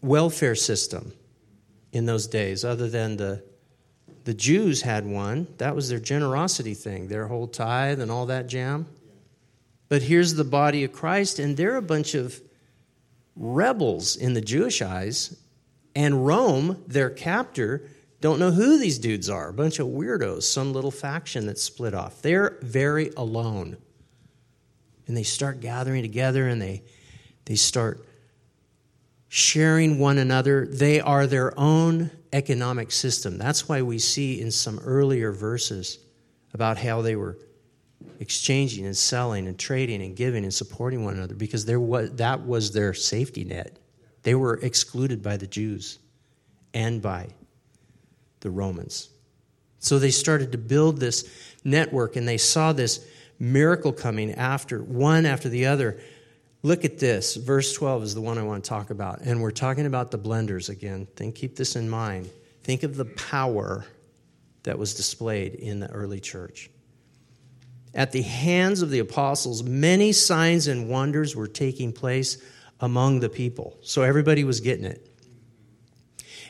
welfare system in those days other than the the Jews had one. That was their generosity thing, their whole tithe and all that jam. But here's the body of Christ, and they're a bunch of rebels in the Jewish eyes. And Rome, their captor, don't know who these dudes are. A bunch of weirdos, some little faction that's split off. They're very alone. And they start gathering together and they, they start sharing one another. They are their own economic system. That's why we see in some earlier verses about how they were exchanging and selling and trading and giving and supporting one another because there was, that was their safety net. They were excluded by the Jews and by the Romans. So they started to build this network and they saw this miracle coming after one after the other. Look at this. Verse 12 is the one I want to talk about. And we're talking about the blenders again. Think keep this in mind. Think of the power that was displayed in the early church. At the hands of the apostles, many signs and wonders were taking place among the people. So everybody was getting it.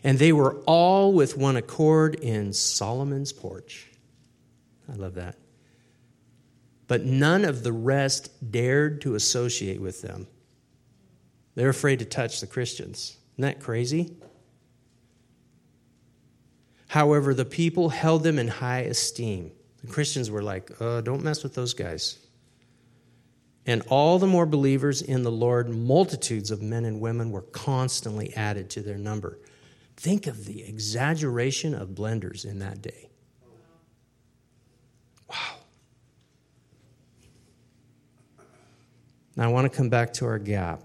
And they were all with one accord in Solomon's porch. I love that. But none of the rest dared to associate with them. They're afraid to touch the Christians. Isn't that crazy? However, the people held them in high esteem. The Christians were like, uh, don't mess with those guys. And all the more believers in the Lord, multitudes of men and women were constantly added to their number. Think of the exaggeration of blenders in that day. Wow. Now I want to come back to our gap.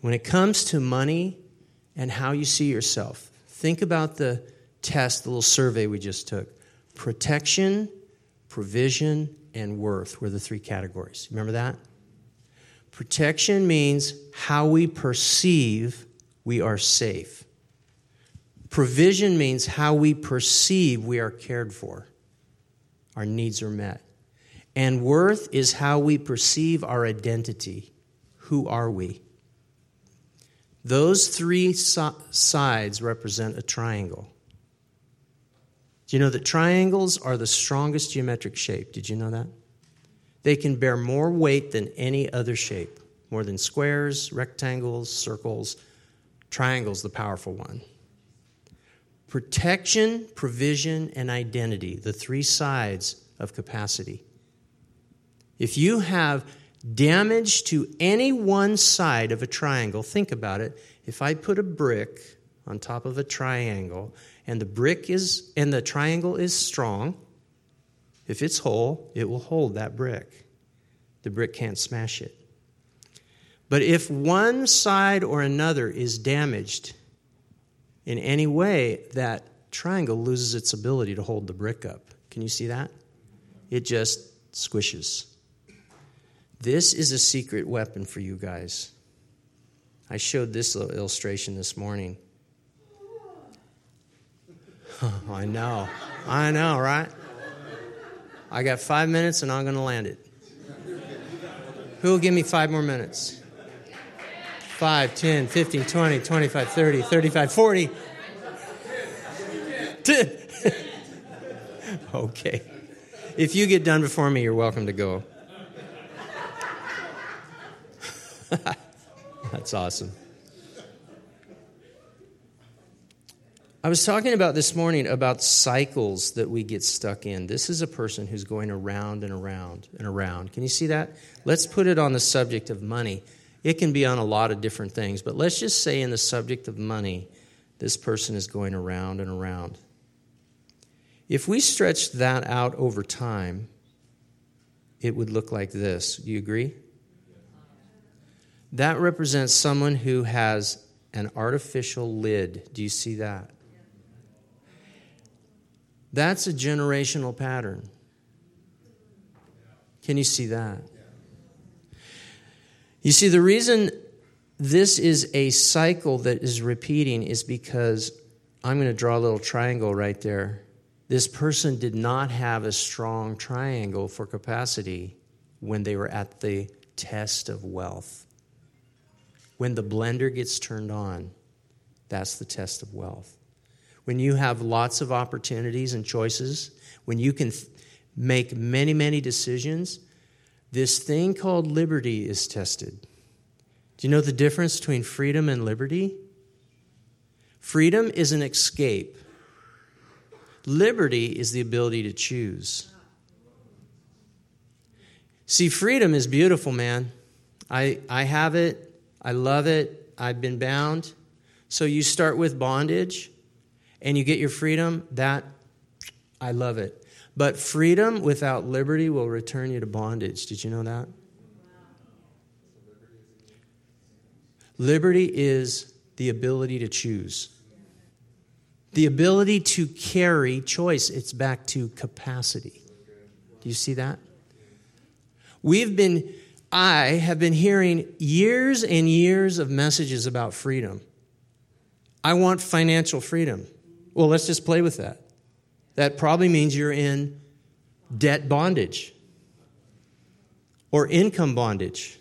When it comes to money and how you see yourself, think about the test, the little survey we just took. Protection, provision, and worth were the three categories. Remember that? Protection means how we perceive we are safe. Provision means how we perceive we are cared for, our needs are met. And worth is how we perceive our identity. Who are we? Those three so- sides represent a triangle. Do you know that triangles are the strongest geometric shape? Did you know that? They can bear more weight than any other shape, more than squares, rectangles, circles. Triangle's the powerful one. Protection, provision, and identity, the three sides of capacity. If you have damage to any one side of a triangle, think about it. If I put a brick on top of a triangle and the brick is and the triangle is strong, if it's whole, it will hold that brick. The brick can't smash it. But if one side or another is damaged in any way, that triangle loses its ability to hold the brick up. Can you see that? It just squishes. This is a secret weapon for you guys. I showed this illustration this morning. I know. I know, right? I got five minutes and I'm going to land it. Who will give me five more minutes? 5, 10, 15, 20, 25, 30, 35, 40. okay. If you get done before me, you're welcome to go. That's awesome. I was talking about this morning about cycles that we get stuck in. This is a person who's going around and around and around. Can you see that? Let's put it on the subject of money. It can be on a lot of different things, but let's just say in the subject of money, this person is going around and around. If we stretch that out over time, it would look like this. Do you agree? That represents someone who has an artificial lid. Do you see that? That's a generational pattern. Can you see that? You see, the reason this is a cycle that is repeating is because I'm going to draw a little triangle right there. This person did not have a strong triangle for capacity when they were at the test of wealth. When the blender gets turned on, that's the test of wealth. When you have lots of opportunities and choices, when you can make many, many decisions, this thing called liberty is tested. Do you know the difference between freedom and liberty? Freedom is an escape. Liberty is the ability to choose. See, freedom is beautiful, man. I, I have it. I love it. I've been bound. So you start with bondage and you get your freedom. That, I love it. But freedom without liberty will return you to bondage. Did you know that? Liberty is the ability to choose, the ability to carry choice. It's back to capacity. Do you see that? We've been, I have been hearing years and years of messages about freedom. I want financial freedom. Well, let's just play with that. That probably means you're in debt bondage or income bondage.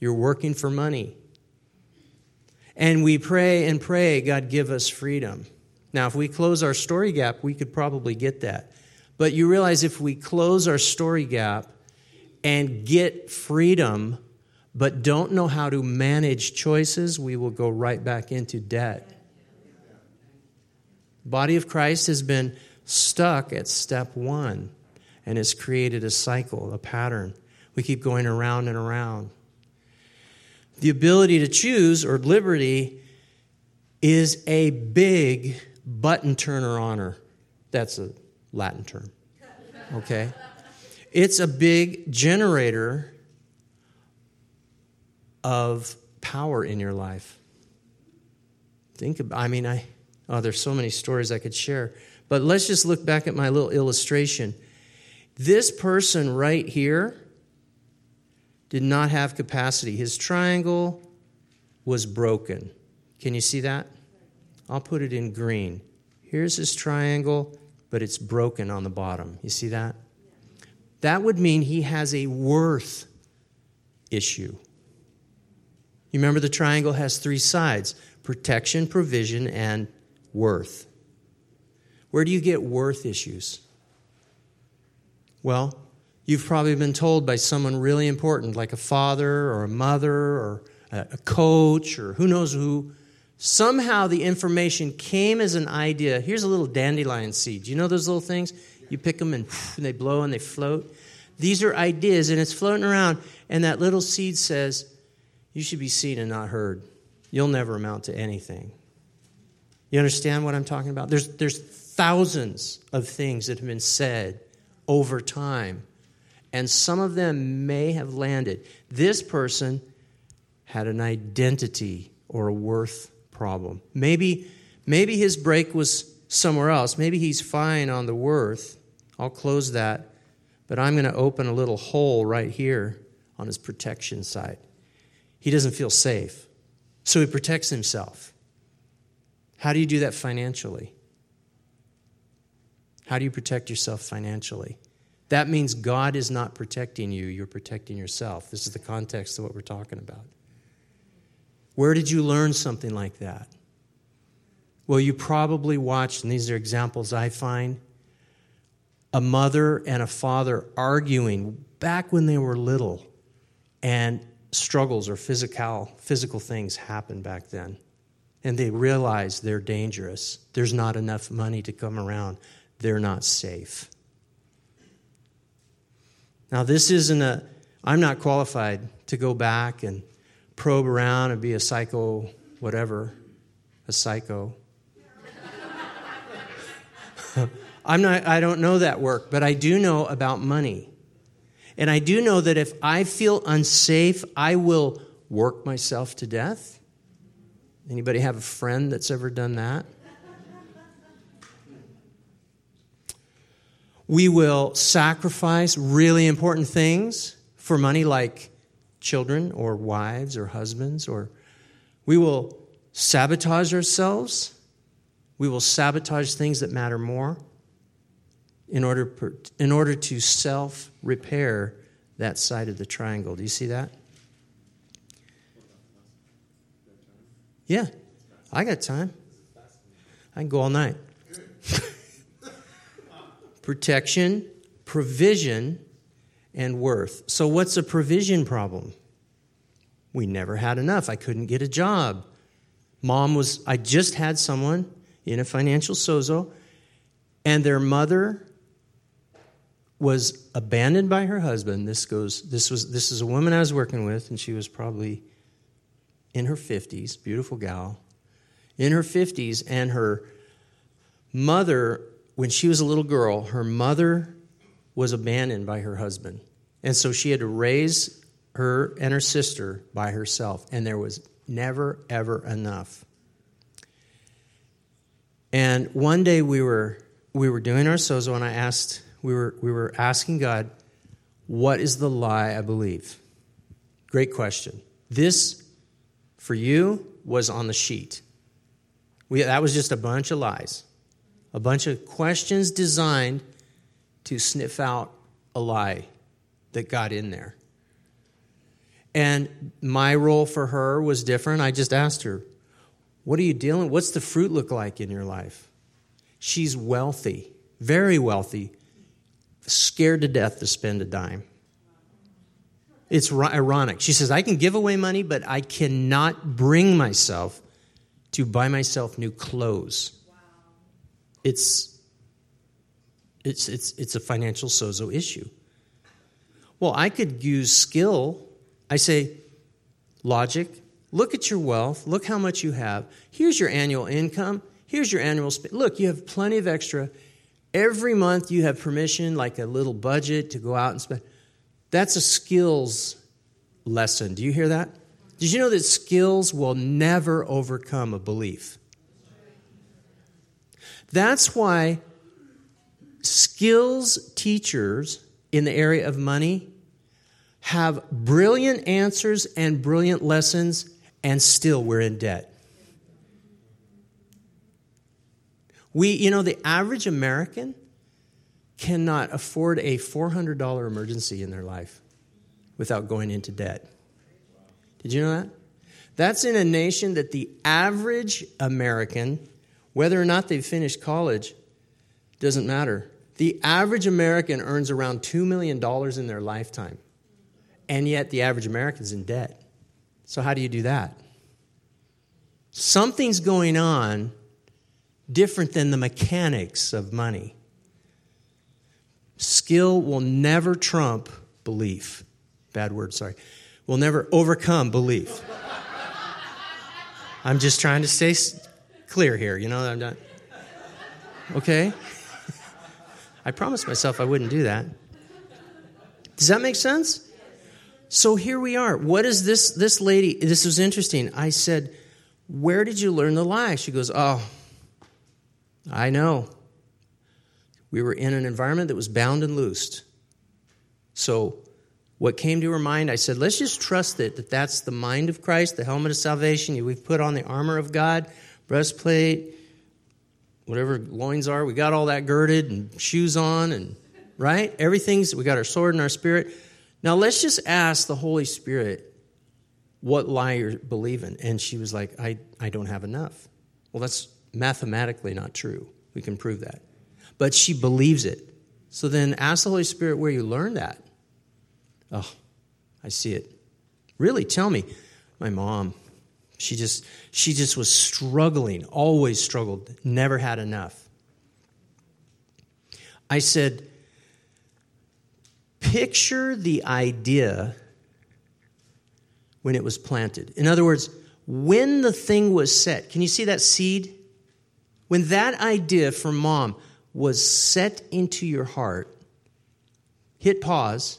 You're working for money. And we pray and pray, God, give us freedom. Now, if we close our story gap, we could probably get that. But you realize if we close our story gap and get freedom, but don't know how to manage choices, we will go right back into debt. Body of Christ has been stuck at step one and has created a cycle, a pattern. We keep going around and around. The ability to choose or liberty is a big button turner honor. That's a Latin term. Okay? It's a big generator of power in your life. Think about I mean I oh there's so many stories I could share. But let's just look back at my little illustration. This person right here did not have capacity. His triangle was broken. Can you see that? I'll put it in green. Here's his triangle, but it's broken on the bottom. You see that? That would mean he has a worth issue. You remember the triangle has three sides protection, provision, and worth. Where do you get worth issues? Well, you've probably been told by someone really important, like a father or a mother or a coach or who knows who. Somehow the information came as an idea. Here's a little dandelion seed. You know those little things? You pick them and they blow and they float. These are ideas, and it's floating around, and that little seed says, You should be seen and not heard. You'll never amount to anything. You understand what I'm talking about? There's, there's thousands of things that have been said over time, and some of them may have landed. This person had an identity or a worth problem. Maybe, maybe his break was somewhere else. Maybe he's fine on the worth. I'll close that. But I'm going to open a little hole right here on his protection side. He doesn't feel safe, so he protects himself. How do you do that financially? How do you protect yourself financially? That means God is not protecting you, you're protecting yourself. This is the context of what we're talking about. Where did you learn something like that? Well, you probably watched, and these are examples I find, a mother and a father arguing back when they were little, and struggles or physical, physical things happened back then. And they realize they're dangerous. There's not enough money to come around they're not safe. Now, this isn't a, I'm not qualified to go back and probe around and be a psycho, whatever, a psycho. I'm not, I don't know that work, but I do know about money. And I do know that if I feel unsafe, I will work myself to death. Anybody have a friend that's ever done that? We will sacrifice really important things for money, like children or wives or husbands, or we will sabotage ourselves. We will sabotage things that matter more in order, in order to self repair that side of the triangle. Do you see that? Yeah, I got time. I can go all night protection, provision and worth. So, what's a provision problem? We never had enough. I couldn't get a job. Mom was, I just had someone in a financial sozo, and their mother was abandoned by her husband. This goes, this was, this is a woman I was working with, and she was probably in her 50s, beautiful gal, in her 50s, and her mother, when she was a little girl, her mother was abandoned by her husband. And so she had to raise her and her sister by herself, and there was never, ever enough. And one day we were we were doing our sozo, and I asked we were we were asking God, "What is the lie I believe?" Great question. This for you was on the sheet. We, that was just a bunch of lies, a bunch of questions designed to sniff out a lie that got in there. And my role for her was different. I just asked her, What are you dealing? What's the fruit look like in your life? She's wealthy, very wealthy, scared to death to spend a dime. It's ironic. She says, I can give away money, but I cannot bring myself to buy myself new clothes. Wow. It's, it's, it's, it's a financial sozo issue. Well, I could use skill. I say, logic, look at your wealth, look how much you have. Here's your annual income, here's your annual spend. Look, you have plenty of extra. Every month you have permission, like a little budget to go out and spend. That's a skills lesson. Do you hear that? Did you know that skills will never overcome a belief? That's why skills teachers in the area of money have brilliant answers and brilliant lessons, and still we're in debt. We, you know, the average American cannot afford a $400 emergency in their life without going into debt. Did you know that? That's in a nation that the average American, whether or not they've finished college, doesn't matter. The average American earns around $2 million in their lifetime, and yet the average American's in debt. So, how do you do that? Something's going on different than the mechanics of money. Skill will never trump belief. Bad word, sorry. Will never overcome belief. I'm just trying to stay clear here, you know, I'm not. Okay? I promised myself I wouldn't do that. Does that make sense? So here we are. What is this this lady? This was interesting. I said, "Where did you learn the lie?" She goes, "Oh, I know. We were in an environment that was bound and loosed. So what came to her mind, I said, let's just trust it that that's the mind of Christ, the helmet of salvation. We've put on the armor of God, breastplate, whatever loins are, we got all that girded and shoes on and right? Everything's we got our sword and our spirit. Now let's just ask the Holy Spirit what lie you're believing. And she was like, I, I don't have enough. Well, that's mathematically not true. We can prove that. But she believes it. So then ask the Holy Spirit where you learned that. Oh, I see it. Really, tell me. My mom, she just she just was struggling, always struggled, never had enough. I said, picture the idea when it was planted. In other words, when the thing was set. Can you see that seed? When that idea from mom was set into your heart, hit pause.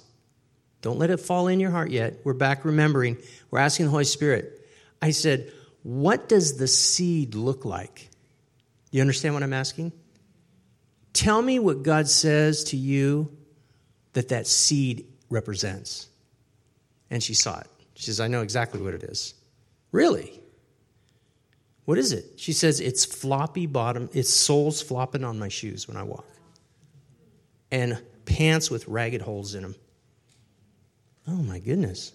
Don't let it fall in your heart yet. We're back remembering. We're asking the Holy Spirit, I said, What does the seed look like? You understand what I'm asking? Tell me what God says to you that that seed represents. And she saw it. She says, I know exactly what it is. Really? What is it? She says, It's floppy bottom, it's soles flopping on my shoes when I walk, and pants with ragged holes in them. Oh my goodness.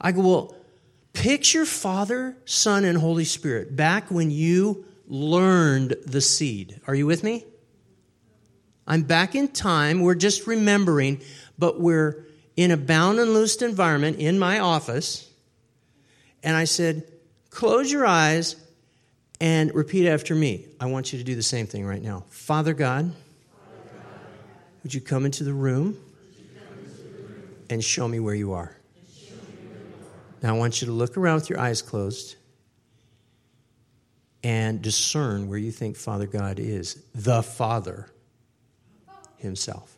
I go, Well, Picture Father, Son, and Holy Spirit back when you learned the seed. Are you with me? I'm back in time. We're just remembering, but we're in a bound and loosed environment in my office. And I said, Close your eyes and repeat after me. I want you to do the same thing right now. Father God, would you come into the room and show me where you are? Now I want you to look around with your eyes closed and discern where you think Father God is, the Father Himself.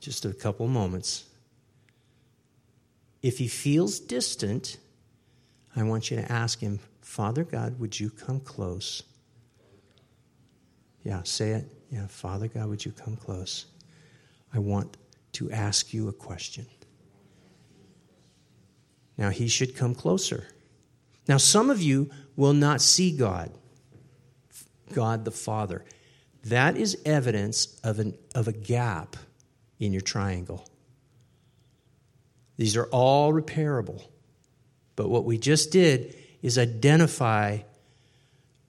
Just a couple moments. If He feels distant, I want you to ask Him, Father God, would you come close? Yeah, say it. Yeah, Father God, would you come close? I want to ask you a question. Now, He should come closer. Now, some of you will not see God, God the Father. That is evidence of, an, of a gap in your triangle. These are all repairable. But what we just did is identify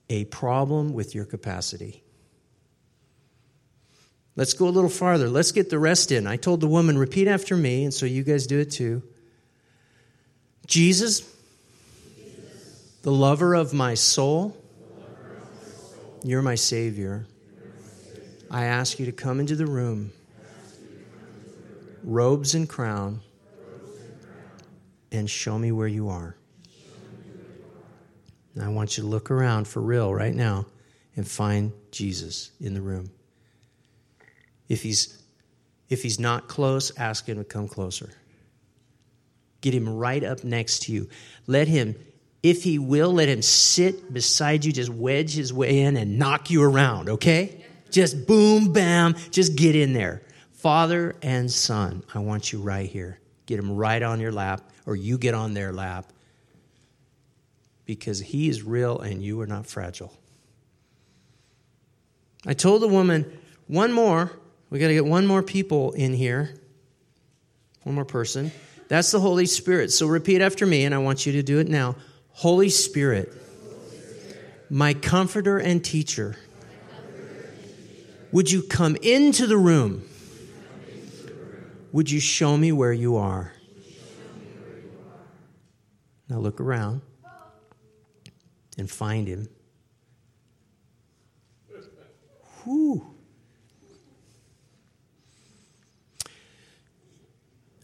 a problem with your capacity. Let's go a little farther. Let's get the rest in. I told the woman, repeat after me, and so you guys do it too. Jesus, the lover of my soul, you're my Savior. I ask you to come into the room, robes and crown, and show me where you are. I want you to look around for real right now and find Jesus in the room. If he's if he's not close, ask him to come closer. Get him right up next to you. Let him if he will, let him sit beside you, just wedge his way in and knock you around, okay? Just boom, bam, just get in there. Father and Son, I want you right here. Get him right on your lap, or you get on their lap, because he is real and you are not fragile. I told the woman, one more, we got to get one more people in here, one more person. That's the Holy Spirit. So repeat after me, and I want you to do it now. Holy Spirit, my comforter and teacher, would you come into the room? Would you show me where you are? Now look around and find him. Whew.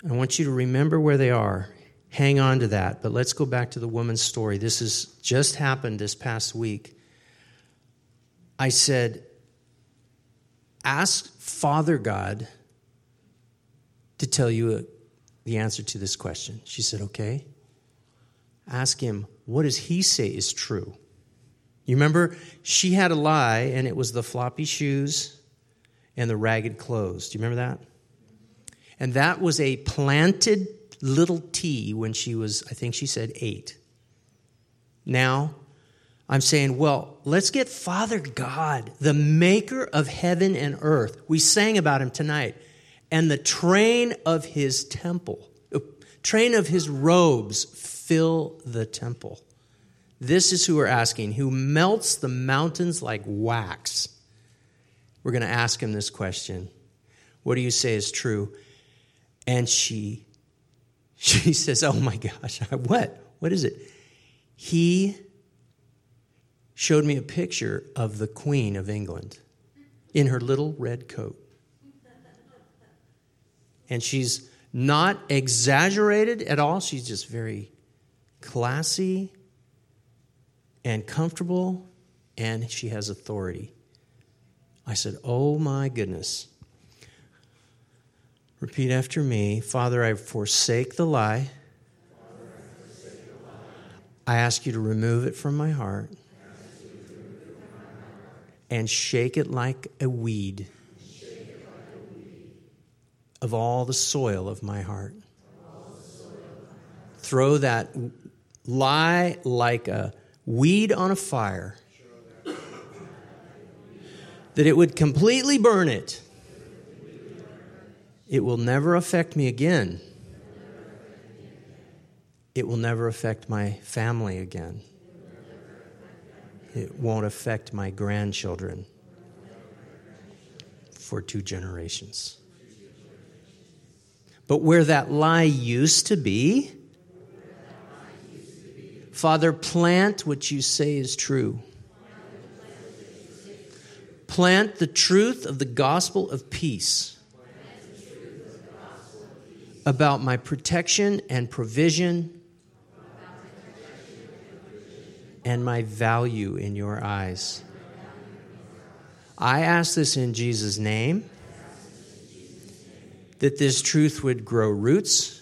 I want you to remember where they are hang on to that. But let's go back to the woman's story. This has just happened this past week. I said, Ask Father God to tell you the answer to this question. She said, Okay. Ask him, what does he say is true? You remember, she had a lie, and it was the floppy shoes and the ragged clothes. Do you remember that? And that was a planted little t when she was, I think she said eight. Now, I'm saying, well, let's get Father God, the maker of heaven and earth. We sang about him tonight. And the train of his temple, uh, train of his robes fill the temple. This is who we're asking, who melts the mountains like wax. We're going to ask him this question What do you say is true? And she she says, Oh my gosh, what? What is it? He showed me a picture of the Queen of England in her little red coat. And she's not exaggerated at all. She's just very classy and comfortable, and she has authority. I said, Oh my goodness. Repeat after me Father, I forsake the lie. I ask you to remove it from my heart and shake it like a weed of all the soil of my heart. Throw that lie like a weed on a fire, that it would completely burn it it will never affect me again. It will never affect my family again. It won't affect my grandchildren. for two generations. But where that lie used to be, Father, plant what you say is true. Plant the truth of the gospel of peace about my protection and provision and my value in your eyes. I ask this in Jesus' name that this truth would grow roots,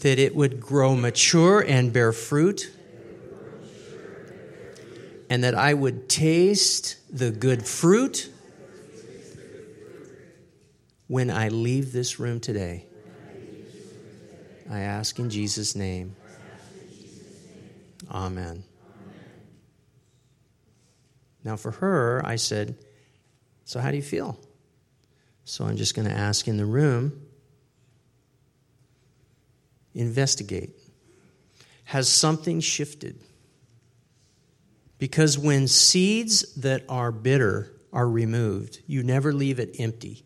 that it would grow mature and bear fruit, and that I would taste the good fruit when I leave this room today. I ask in Jesus' name. Amen. Now, for her, I said, So, how do you feel? So, I'm just going to ask in the room investigate. Has something shifted? Because when seeds that are bitter are removed, you never leave it empty.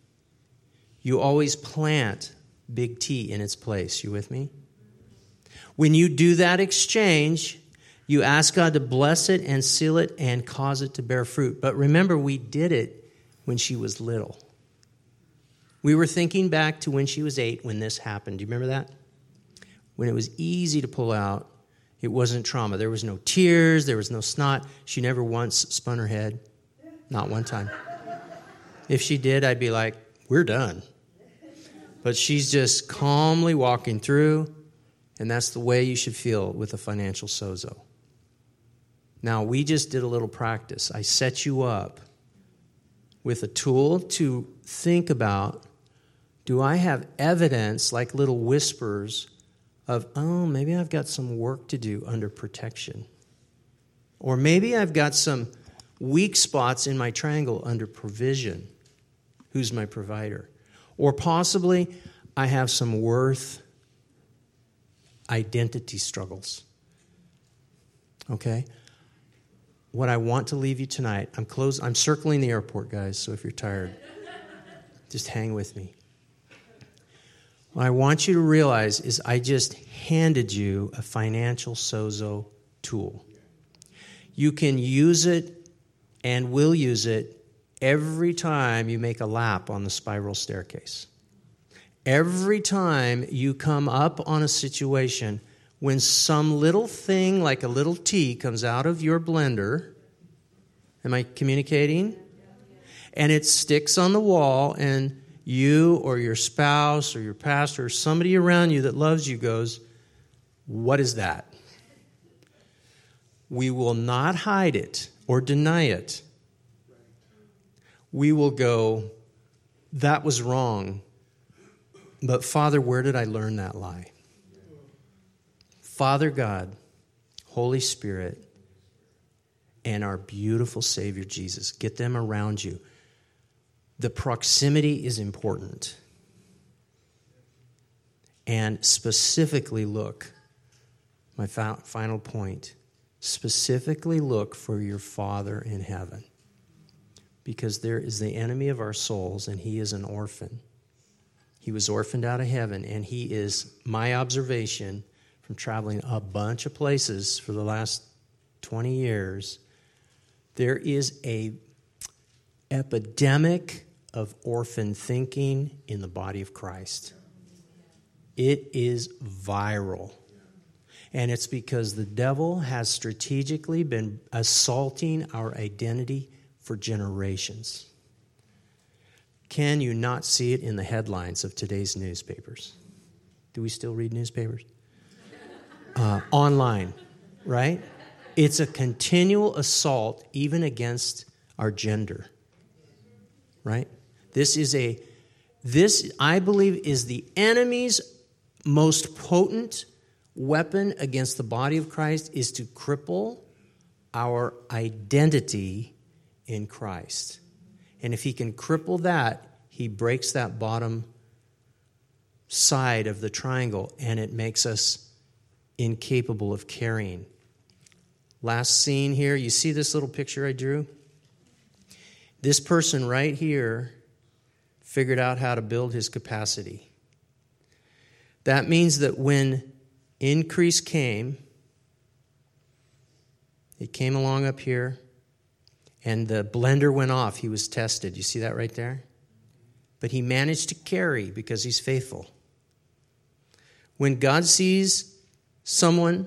You always plant big T in its place. You with me? When you do that exchange, you ask God to bless it and seal it and cause it to bear fruit. But remember, we did it when she was little. We were thinking back to when she was eight when this happened. Do you remember that? When it was easy to pull out, it wasn't trauma. There was no tears, there was no snot. She never once spun her head. Not one time. If she did, I'd be like, we're done. But she's just calmly walking through, and that's the way you should feel with a financial sozo. Now, we just did a little practice. I set you up with a tool to think about do I have evidence, like little whispers, of, oh, maybe I've got some work to do under protection? Or maybe I've got some weak spots in my triangle under provision. Who's my provider? Or possibly I have some worth identity struggles. Okay? what I want to leave you tonight, I'm close I'm circling the airport, guys, so if you're tired, just hang with me. What I want you to realize is I just handed you a financial sozo tool. You can use it and will use it every time you make a lap on the spiral staircase. Every time you come up on a situation when some little thing like a little T comes out of your blender. Am I communicating? And it sticks on the wall, and you or your spouse or your pastor or somebody around you that loves you goes, What is that? We will not hide it or deny it. We will go, That was wrong. But Father, where did I learn that lie? Father God, Holy Spirit, and our beautiful Savior Jesus. Get them around you. The proximity is important. And specifically look, my final point, specifically look for your Father in heaven. Because there is the enemy of our souls, and he is an orphan. He was orphaned out of heaven, and he is, my observation, from traveling a bunch of places for the last 20 years, there is a epidemic of orphan thinking in the body of Christ. It is viral. And it's because the devil has strategically been assaulting our identity for generations. Can you not see it in the headlines of today's newspapers? Do we still read newspapers? uh, online, right? It's a continual assault, even against our gender, right? This is a, this, I believe, is the enemy's most potent weapon against the body of Christ is to cripple our identity in Christ. And if he can cripple that, he breaks that bottom side of the triangle and it makes us incapable of carrying. Last scene here, you see this little picture I drew? This person right here figured out how to build his capacity. That means that when increase came, it came along up here, and the blender went off. He was tested. You see that right there? But he managed to carry because he's faithful. When God sees someone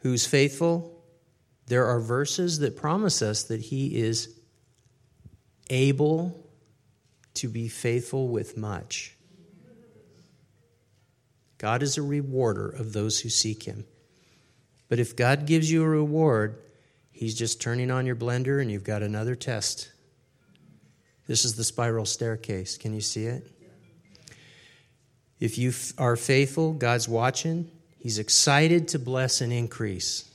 who's faithful, there are verses that promise us that he is able to be faithful with much. God is a rewarder of those who seek him. But if God gives you a reward, he's just turning on your blender and you've got another test. This is the spiral staircase. Can you see it? If you are faithful, God's watching. He's excited to bless and increase.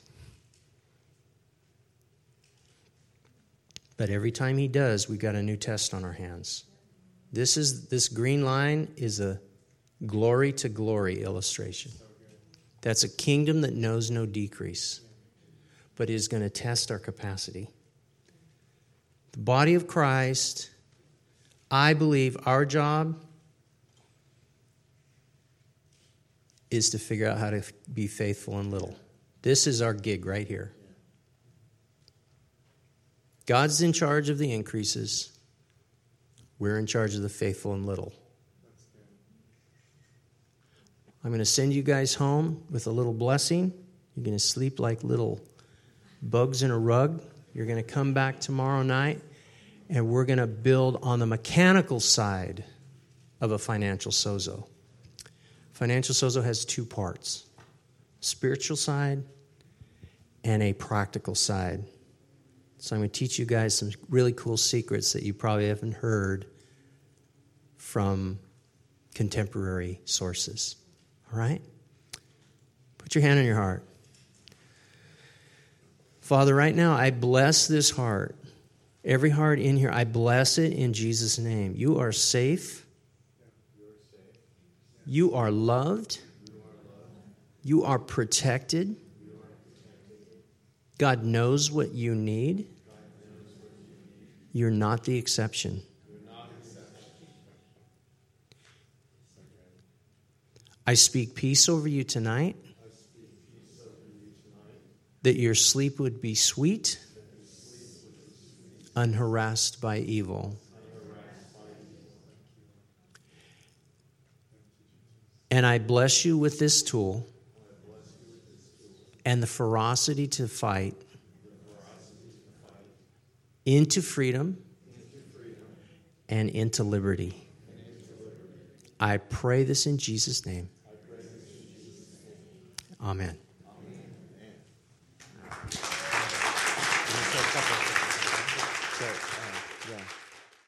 But every time he does, we've got a new test on our hands. This is this green line is a glory to glory illustration. That's a kingdom that knows no decrease, but is going to test our capacity. The body of Christ, I believe our job is to figure out how to be faithful in little. This is our gig right here. God's in charge of the increases. We're in charge of the faithful and little. I'm going to send you guys home with a little blessing. You're going to sleep like little bugs in a rug. You're going to come back tomorrow night, and we're going to build on the mechanical side of a financial sozo. Financial sozo has two parts spiritual side and a practical side. So I'm going to teach you guys some really cool secrets that you probably haven't heard from contemporary sources. All right? Put your hand on your heart. Father, right now I bless this heart. Every heart in here, I bless it in Jesus' name. You are safe. You are loved. You are protected. God knows what you need. You're not the exception. I speak peace over you tonight. That your sleep would be sweet, unharassed by evil. And I bless you with this tool and the ferocity to fight into freedom and into liberty. I pray this in Jesus' name. Amen.